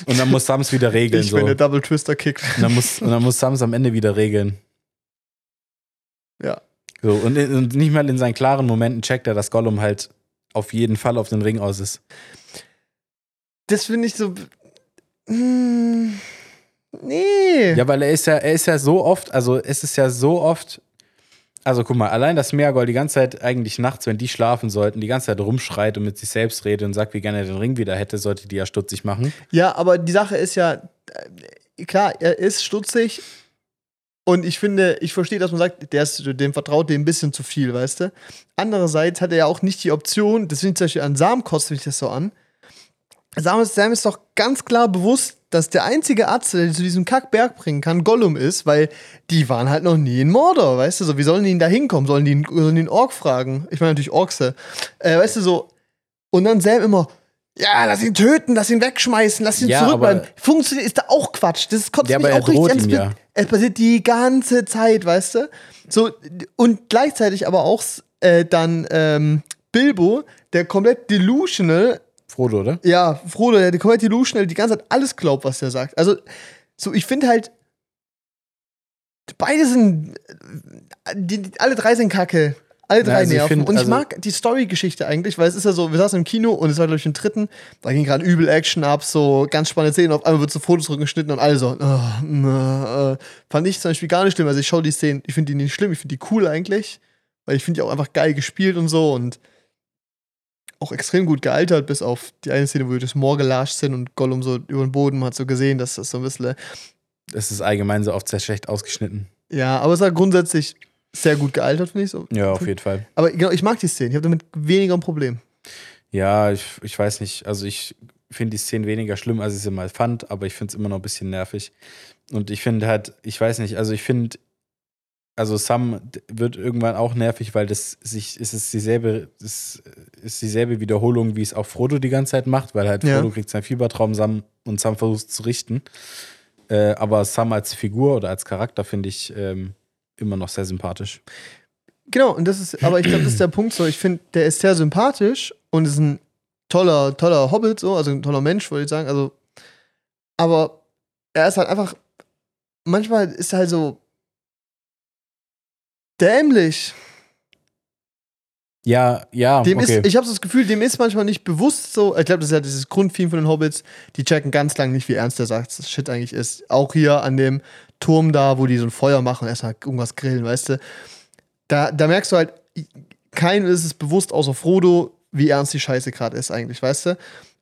und dann muss Sams wieder regeln. Ich, so. wenn der Double Twister kickt. Und dann muss, und dann muss Sams am Ende wieder regeln. Ja. So, und, und nicht mal in seinen klaren Momenten checkt er, dass Gollum halt auf jeden Fall auf den Ring aus ist. Das finde ich so. Mm, nee. Ja, weil er ist ja, er ist ja so oft, also es ist ja so oft, also guck mal, allein dass Meergol die ganze Zeit eigentlich nachts, wenn die schlafen sollten, die ganze Zeit rumschreit und mit sich selbst redet und sagt, wie gerne er den Ring wieder hätte, sollte die ja stutzig machen. Ja, aber die Sache ist ja, äh, klar, er ist stutzig. Und ich finde, ich verstehe, dass man sagt, der ist, dem vertraut dem ein bisschen zu viel, weißt du? Andererseits hat er ja auch nicht die Option, ich zum Beispiel an Sam kostet mich das so an. Sam ist, Sam ist doch ganz klar bewusst, dass der einzige Arzt, der zu diesem Kackberg bringen kann, Gollum ist, weil die waren halt noch nie in Mordor, weißt du? So, wie sollen die da hinkommen? Sollen die, sollen die einen Ork fragen? Ich meine natürlich Orkse. Äh, weißt du, so. Und dann Sam immer, ja, lass ihn töten, lass ihn wegschmeißen, lass ihn Ja, zurückbleiben. Funktioniert, ist da auch Quatsch. Das kotzt Ja, mich auch richtig an. Ja. Es passiert die ganze Zeit, weißt du? So, und gleichzeitig aber auch äh, dann ähm, Bilbo, der komplett delusional, Frodo, oder? ja, Frodo, der komplett delusional die ganze Zeit alles glaubt, was er sagt. Also, so, ich finde halt, beide sind, die, die, alle drei sind kacke. Alle drei also ich nerven. find, und ich also- mag die Story-Geschichte eigentlich, weil es ist ja so, wir saßen im Kino und es war, glaube ich, im dritten, da ging gerade übel Action ab, so ganz spannende Szenen, auf einmal wird so Fotos rückgeschnitten und alle so, oh, äh, fand ich zum Beispiel gar nicht schlimm. Also ich schaue die Szenen, ich finde die nicht schlimm, ich finde die cool eigentlich, weil ich finde die auch einfach geil gespielt und so und auch extrem gut gealtert, bis auf die eine Szene, wo wir durchs Moor gelatscht sind und Gollum so über den Boden hat so gesehen, dass das so ein bisschen, Das ist allgemein so oft sehr schlecht ausgeschnitten. ja, aber es war grundsätzlich sehr gut gealtert, finde ich so. Ja, auf jeden Fall. Aber genau, ich mag die Szene, ich habe damit weniger ein Problem. Ja, ich, ich weiß nicht. Also ich finde die Szene weniger schlimm, als ich sie mal fand, aber ich finde es immer noch ein bisschen nervig. Und ich finde halt, ich weiß nicht, also ich finde, also Sam wird irgendwann auch nervig, weil das sich, es ist dieselbe, es ist dieselbe Wiederholung, wie es auch Frodo die ganze Zeit macht, weil halt Ja. Frodo kriegt seinen Fiebertraum Sam und Sam versucht es zu richten. Äh, aber Sam als Figur oder als Charakter finde ich ähm, immer noch sehr sympathisch. Genau, und das ist, aber ich glaube, das ist der Punkt so. Ich finde, der ist sehr sympathisch und ist ein toller, toller Hobbit, so, also ein toller Mensch, würde ich sagen. Also, aber er ist halt einfach, manchmal ist er halt so dämlich. Ja, ja, Dem okay. ist, ich habe so das Gefühl, dem ist manchmal nicht bewusst so. Ich glaube, das ist ja dieses Grundtheme von den Hobbits. Die checken ganz lang nicht, wie ernst der sagt, das Shit eigentlich ist. Auch hier an dem Turm da, wo die so ein Feuer machen und erstmal irgendwas grillen, weißt du. Da, da merkst du halt, keinem ist es bewusst, außer Frodo, wie ernst die Scheiße gerade ist eigentlich, weißt du.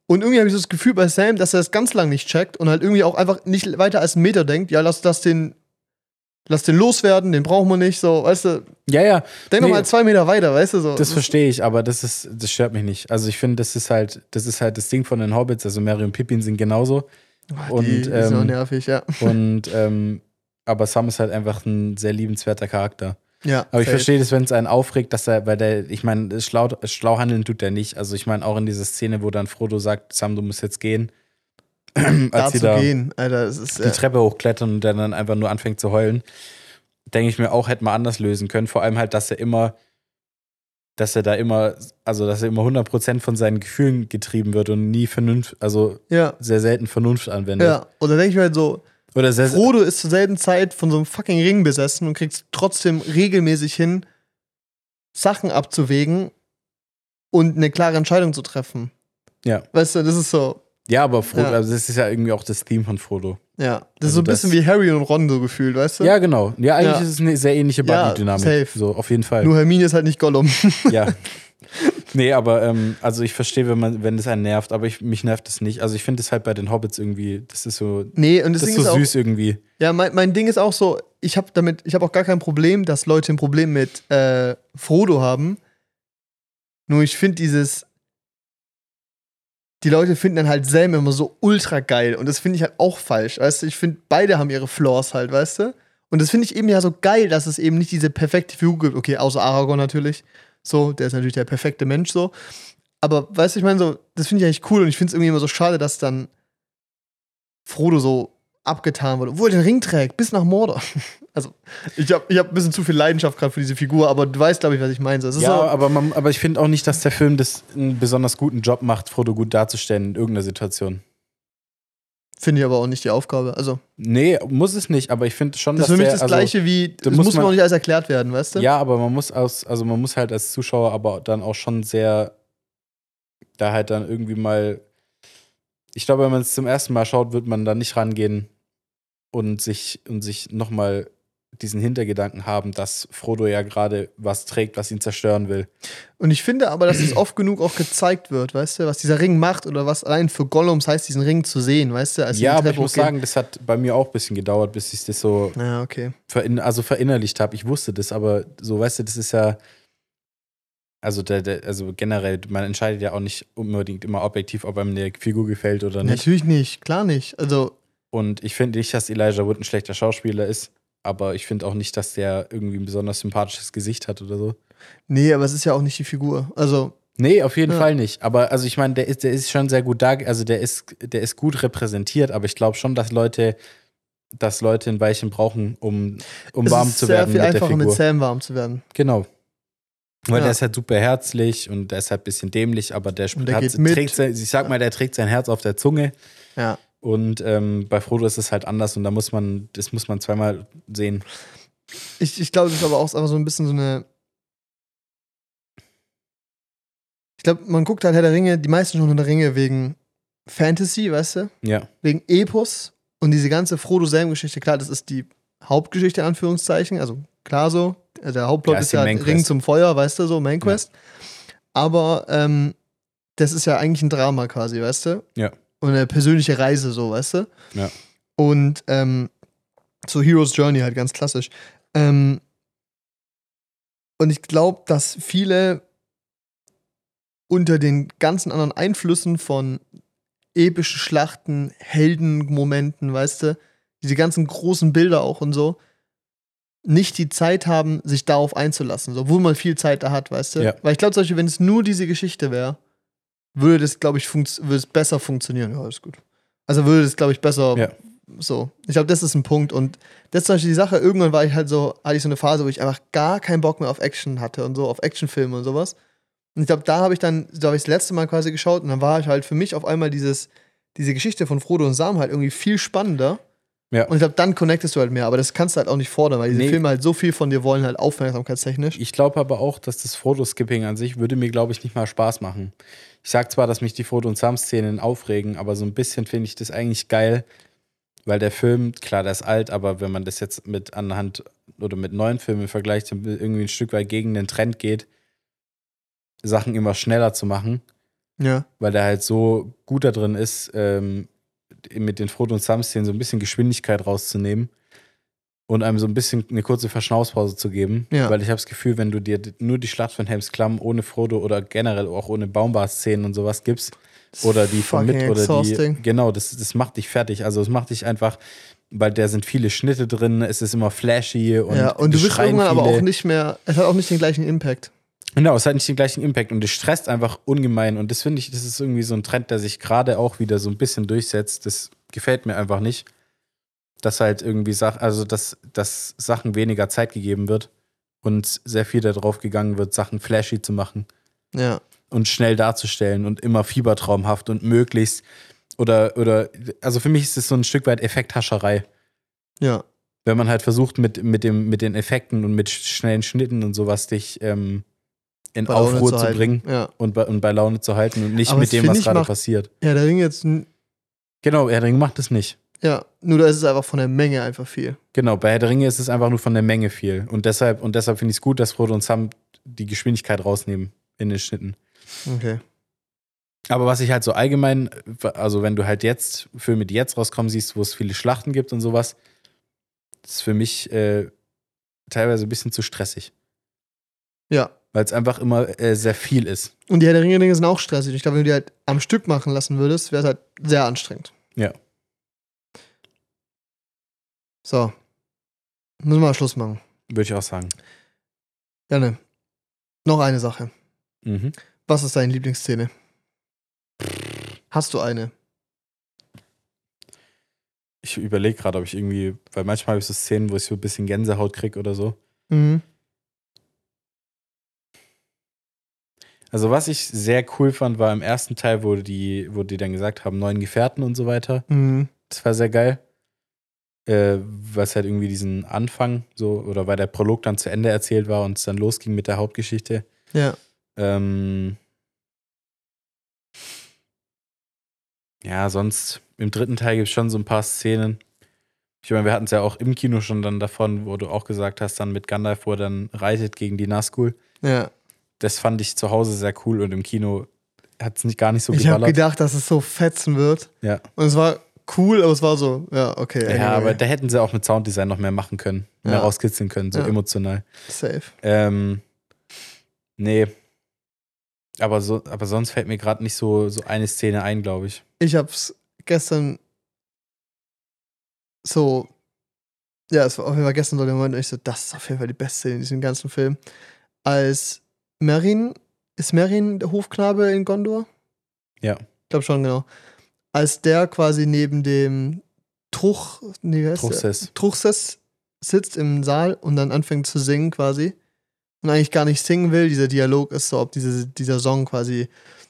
Und irgendwie habe ich so das Gefühl bei Sam, dass er das ganz lang nicht checkt und halt irgendwie auch einfach nicht weiter als einen Meter denkt. Ja, lass das den, lass den loswerden, den brauchen wir nicht, so, weißt du. Ja, ja. Denk Nee. doch mal zwei Meter weiter, weißt du, so. Das verstehe ich, aber das ist, das stört mich nicht. Also ich finde, das ist halt, das ist halt das Ding von den Hobbits. Also Mary und Pippin sind genauso. und, die, die ist auch ähm, nervig, ja. Und ähm, aber Sam ist halt einfach ein sehr liebenswerter Charakter. Ja, Aber ich safe. verstehe das, wenn es einen aufregt, dass er, weil der, ich meine, schlau, schlau handeln tut der nicht. Also ich meine auch in dieser Szene, wo dann Frodo sagt, Sam, du musst jetzt gehen. da als sie zu da gehen, Alter, ist. die Äh, Treppe hochklettern und der dann einfach nur anfängt zu heulen, denke ich mir auch, hätte man anders lösen können. Vor allem halt, dass er immer, dass er da immer, also dass er immer 100% von seinen Gefühlen getrieben wird und nie Vernunft, also ja, sehr selten Vernunft anwendet. ja. Und dann denke ich mir halt so, Oder sehr, Frodo ist zur selben Zeit von so einem fucking Ring besessen und kriegt trotzdem regelmäßig hin, Sachen abzuwägen und eine klare Entscheidung zu treffen. Ja. Weißt du, das ist so, ja, aber Frodo, Ja. also das ist ja irgendwie auch das Theme von Frodo. ja, das ist Also so ein bisschen das- wie Harry und Ron so gefühlt, weißt du? Ja, genau. Ja, eigentlich Ja. ist es eine sehr ähnliche Ja, Buddy-Dynamik. safe. so, auf jeden Fall. Nur Hermine ist halt nicht Gollum. ja. Nee, aber ähm, also ich verstehe, wenn man, wenn das einen nervt, aber ich, mich nervt es nicht. Also ich finde es halt bei den Hobbits irgendwie, das ist so, nee, und das, das Ding ist ist so auch, süß irgendwie. ja, mein, mein Ding ist auch so, ich habe damit, ich habe auch gar kein Problem, dass Leute ein Problem mit äh, Frodo haben. Nur ich finde dieses, die Leute finden dann halt Sam immer so ultra geil und das finde ich halt auch falsch, weißt du? Ich finde, beide haben ihre Flaws halt, weißt du? Und das finde ich eben ja so geil, dass es eben nicht diese perfekte Figur gibt. Okay, außer Aragorn natürlich. So, der ist natürlich der perfekte Mensch so. Aber weißt du, ich meine, so, das finde ich eigentlich cool und ich finde es irgendwie immer so schade, dass dann Frodo so abgetan wurde, obwohl er den Ring trägt, bis nach Mordor. Also, ich habe ich hab ein bisschen zu viel Leidenschaft gerade für diese Figur, aber du weißt, glaube ich, was ich meine. So, ist Ja, so, aber, man, aber ich finde auch nicht, dass der Film das einen besonders guten Job macht, Frodo gut darzustellen in irgendeiner Situation. finde ich aber auch nicht die Aufgabe. Also, Nee, muss es nicht, aber ich finde schon, das ist dass für mich der, das also, Gleiche wie, das muss muss, man man- auch nicht alles erklärt werden, weißt du? Ja, aber man muss aus, also man muss halt als Zuschauer aber dann auch schon sehr da halt dann irgendwie mal. Ich glaube, wenn man es zum ersten Mal schaut, wird man da nicht rangehen und sich und sich nochmal diesen Hintergedanken haben, dass Frodo ja gerade was trägt, was ihn zerstören will. Und ich finde aber, dass es oft genug auch gezeigt wird, weißt du, was dieser Ring macht oder was allein für Gollums heißt, diesen Ring zu sehen, weißt du? Als ja, aber ich muss sagen, das hat bei mir auch ein bisschen gedauert, bis ich das so Ja, okay. verin also verinnerlicht habe. Ich wusste das, aber so, weißt du, das ist ja. Also, der, der, also generell, man entscheidet ja auch nicht unbedingt immer objektiv, ob einem eine Figur gefällt oder nicht. Natürlich nicht, klar nicht. Also, Und ich finde nicht, dass Elijah Wood ein schlechter Schauspieler ist, aber ich finde auch nicht, dass der irgendwie ein besonders sympathisches Gesicht hat oder so. nee, aber es ist ja auch nicht die Figur. Also, Nee, auf jeden Ja. Fall nicht. Aber also ich meine, der ist, der ist schon sehr gut da, also der ist, der ist gut repräsentiert, aber ich glaube schon, dass Leute, dass Leute ein Weilchen brauchen, um, um es warm ist zu sehr werden viel mit der einfacher Figur. mit Sam warm zu werden. Genau. Weil Ja. der ist halt super herzlich und der ist halt ein bisschen dämlich, aber der, Und der hat, trägt sein, ich sag mal, der trägt sein Herz auf der Zunge. Ja. Und ähm, bei Frodo ist es halt anders und da muss man, das muss man zweimal sehen. Ich, ich glaube, das ist aber auch einfach so ein bisschen so eine. Ich glaube, man guckt halt Herr der Ringe, die meisten schon Herr der Ringe wegen Fantasy, weißt du? Ja. Wegen Epos und diese ganze Frodo-Sam-Geschichte. Klar, das ist die Hauptgeschichte, in Anführungszeichen. Also klar so. Also Der Hauptplot Ja, ist ist ja Ring Quest. zum Feuer, weißt du, so, Main Quest. Aber ähm, das ist ja eigentlich ein Drama quasi, weißt du? Ja. Und eine persönliche Reise, so, weißt du? Ja. Und ähm, so Hero's Journey halt ganz klassisch. Ähm, und ich glaube, dass viele unter den ganzen anderen Einflüssen von epischen Schlachten, Heldenmomenten, weißt du, diese ganzen großen Bilder auch und so, nicht die Zeit haben, sich darauf einzulassen, so, obwohl man viel Zeit da hat, weißt du? Ja. Weil ich glaube, wenn es nur diese Geschichte wäre, würde das, glaube ich, würde es besser funktionieren. Ja, ist gut. Also würde es, glaube ich, besser Ja. so. Ich glaube, das ist ein Punkt. Und das ist zum Beispiel die Sache, irgendwann war ich halt so, hatte ich so eine Phase, wo ich einfach gar keinen Bock mehr auf Action hatte und so, auf Actionfilme und sowas. Und ich glaube, da habe ich dann, da habe ich das letzte Mal quasi geschaut und dann war ich halt für mich auf einmal dieses, diese Geschichte von Frodo und Sam halt irgendwie viel spannender. Ja. Und ich glaube, dann connectest du halt mehr, aber das kannst du halt auch nicht fordern, weil diese Nee. Filme halt so viel von dir wollen, halt aufmerksamkeitstechnisch. Ich glaube aber auch, dass das Fotoskipping an sich würde mir, glaube ich, nicht mal Spaß machen. Ich sag zwar, dass mich die Foto- und Sam-Szenen aufregen, aber so ein bisschen finde ich das eigentlich geil, weil der Film, klar, der ist alt, aber wenn man das jetzt mit anhand oder mit neuen Filmen vergleicht, irgendwie ein Stück weit gegen den Trend geht, Sachen immer schneller zu machen. Ja. weil der halt so gut da drin ist, ähm, mit den Frodo und Sam-Szenen so ein bisschen Geschwindigkeit rauszunehmen und einem so ein bisschen eine kurze Verschnaufspause zu geben. Ja. Weil ich habe das Gefühl, wenn du dir nur die Schlacht von Helms Klamm ohne Frodo oder generell auch ohne Baumbar-Szenen und sowas gibst, oder die von mit oder die. exhausting. Genau, das, das macht dich fertig. Also es macht dich einfach, weil da sind viele Schnitte drin, es ist immer flashy und, ja, und du bist irgendwann aber viele. auch nicht mehr, es hat auch nicht den gleichen Impact. Genau, es hat nicht den gleichen Impact und es stresst einfach ungemein. Und das finde ich, das ist irgendwie so ein Trend, der sich gerade auch wieder so ein bisschen durchsetzt. Das gefällt mir einfach nicht. Dass halt irgendwie Sachen, also dass, dass Sachen weniger Zeit gegeben wird und sehr viel darauf gegangen wird, Sachen flashy zu machen Ja. und schnell darzustellen und immer fiebertraumhaft und möglichst oder, oder, also für mich ist es so ein Stück weit Effekthascherei. Ja. Wenn man halt versucht, mit, mit, dem, mit den Effekten und mit schnellen Schnitten und sowas dich ähm, in Bei Aufruhr zu, halten. bringen Ja. und bei, und bei Laune zu halten und nicht Aber mit dem, was gerade macht- passiert. Ja, der Ring jetzt, Genau, Herr der Ringe macht es nicht. ja, nur da ist es einfach von der Menge einfach viel. Genau, bei Herr der Ringe ist es einfach nur von der Menge viel. Und deshalb, und deshalb finde ich es gut, dass Frodo und Sam die Geschwindigkeit rausnehmen in den Schnitten. Okay. Aber was ich halt so allgemein, also wenn du halt jetzt Filme, die jetzt rauskommen, siehst, wo es viele Schlachten gibt und sowas, ist für mich äh, teilweise ein bisschen zu stressig. Ja. Weil es einfach immer äh, sehr viel ist. Und die Herr der Ringe-Dinge sind auch stressig. Ich glaube, wenn du die halt am Stück machen lassen würdest, wäre es halt sehr anstrengend. Ja. So. Müssen wir mal Schluss machen. Würde ich auch sagen. Janne. Noch eine Sache. Mhm. Was ist deine Lieblingsszene? Hast du eine? Ich überlege gerade, ob ich irgendwie, weil manchmal habe ich so Szenen, wo ich so ein bisschen Gänsehaut kriege oder so. Mhm. Also was ich sehr cool fand, war im ersten Teil, wo die, wo die dann gesagt haben, neuen Gefährten und so weiter. Mhm. Das war sehr geil. Äh, was halt irgendwie diesen Anfang so, oder weil der Prolog dann zu Ende erzählt war und es dann losging mit der Hauptgeschichte. Ja. Ähm, ja, sonst im dritten Teil gibt es schon so ein paar Szenen. Ich meine, wir hatten es ja auch im Kino schon dann davon, wo du auch gesagt hast, dann mit Gandalf, wo er dann reitet gegen die Nazgul. Ja. Das fand ich zu Hause sehr cool und im Kino hat es nicht gar nicht so Ich habe geballert. gedacht, dass es so fetzen wird. Ja. Und es war cool, aber es war so, ja, okay. ja, anyway. aber da hätten sie auch mit Sounddesign noch mehr machen können, mehr Ja. rauskitzeln können, so Ja. emotional. Safe. Ähm, nee. Aber, so, aber sonst fällt mir gerade nicht so, so eine Szene ein, glaube ich. Ich hab's gestern so, ja, es war auf jeden Fall gestern so der Moment, und ich so, das ist auf jeden Fall die beste Szene in diesem ganzen Film. Als Merin, ist Merin der Hofknabe in Gondor? Ja. Ich glaube schon, genau. Als der quasi neben dem Truch, nee? Truchsess. Truchsess sitzt im Saal und dann anfängt zu singen quasi und eigentlich gar nicht singen will. Dieser Dialog ist so, ob diese, dieser Song quasi,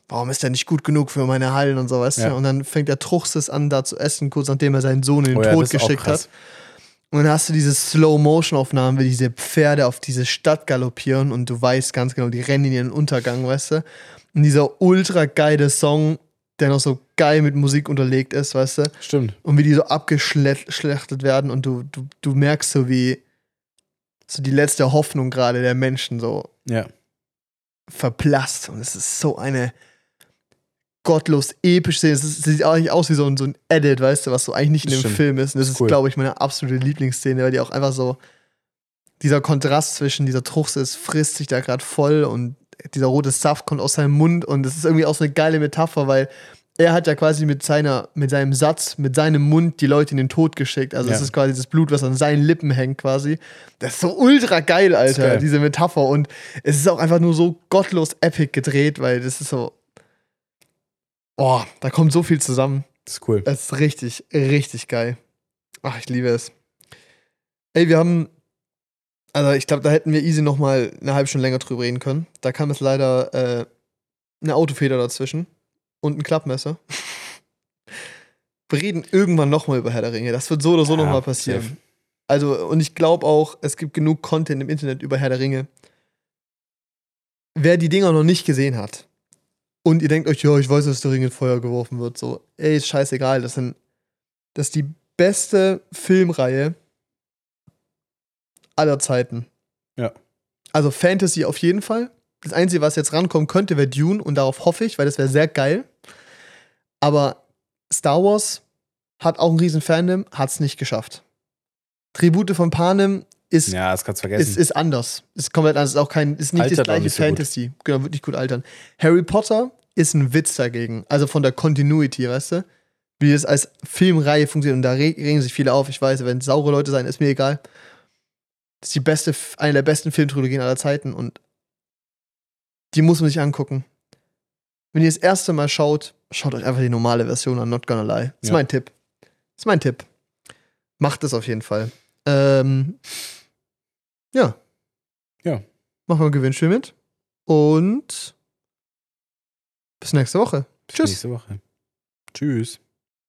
warum ist der nicht gut genug für meine Hallen und so, weißt Ja. du? Und dann fängt der Truchsess an, da zu essen, kurz nachdem er seinen Sohn in den Oh ja, Tod geschickt hat. Und dann hast du diese Slow-Motion-Aufnahmen, wie diese Pferde auf diese Stadt galoppieren und du weißt ganz genau, die rennen in ihren Untergang, weißt du? Und dieser ultra geile Song, der noch so geil mit Musik unterlegt ist, weißt du? Stimmt. und wie die so abgeschlachtet werden und du, du, du merkst so, wie so die letzte Hoffnung gerade der Menschen so Ja. verblasst. Und es ist so eine gottlos episch Szene. Es ist- es sieht eigentlich aus wie so ein, so ein Edit, weißt du, was so eigentlich nicht in dem stimmt. Film ist. Und das ist ist, cool. glaube ich, meine absolute Lieblingsszene, weil die auch einfach so dieser Kontrast zwischen dieser Truchsess frisst sich da gerade voll und dieser rote Saft kommt aus seinem Mund und das ist irgendwie auch so eine geile Metapher, weil er hat ja quasi mit seiner, mit seinem Satz, mit seinem Mund die Leute in den Tod geschickt. Also es Ja. ist quasi das Blut, was an seinen Lippen hängt, quasi. Das ist so ultra geil, Alter, geil. diese Metapher. Und es ist auch einfach nur so gottlos epic gedreht, weil das ist so. Oh, da kommt so viel zusammen. Das ist cool. Es ist richtig, richtig geil. Ach, ich liebe es. Ey, wir haben. Also, ich glaube, da hätten wir easy noch mal eine halbe Stunde länger drüber reden können. Da kam jetzt leider äh, eine Autofeder dazwischen und ein Klappmesser. Wir reden irgendwann noch mal über Herr der Ringe. Das wird so oder so Ja, noch mal passieren. safe. Also, und ich glaube auch, es gibt genug Content im Internet über Herr der Ringe. Wer die Dinger noch nicht gesehen hat und ihr denkt euch, ja, ich weiß, dass der Ring in Feuer geworfen wird, so, ey, ist scheißegal. Das, sind, das ist die beste Filmreihe aller Zeiten. Ja. Also Fantasy auf jeden Fall. Das Einzige, was jetzt rankommen könnte, wäre Dune und darauf hoffe ich, weil das wäre sehr geil. Aber Star Wars hat auch einen riesen Fandom, hat es nicht geschafft. Tribute von Panem ist, Ja, das kannst du vergessen. ist, ist anders. Ist komplett anders. Ist auch kein, ist nicht Altert das gleiche nicht so gut. Fantasy. Genau, wird nicht gut altern. Harry Potter ist ein Witz dagegen. Also von der Continuity, weißt du? Wie es als Filmreihe funktioniert. Und da re- regen sich viele auf. Ich weiß, wenn saure Leute sein, ist mir egal. Das ist die beste, eine der besten Filmtrilogien aller Zeiten und die muss man sich angucken. Wenn ihr das erste Mal schaut, schaut euch einfach die normale Version an, not gonna lie. Das ist Ja. mein Tipp. Das ist mein Tipp. Macht es auf jeden Fall. Ähm, ja. Ja. Machen wir ein Gewinnspiel mit. Und bis nächste Woche. Bis Tschüss. nächste Woche. Tschüss.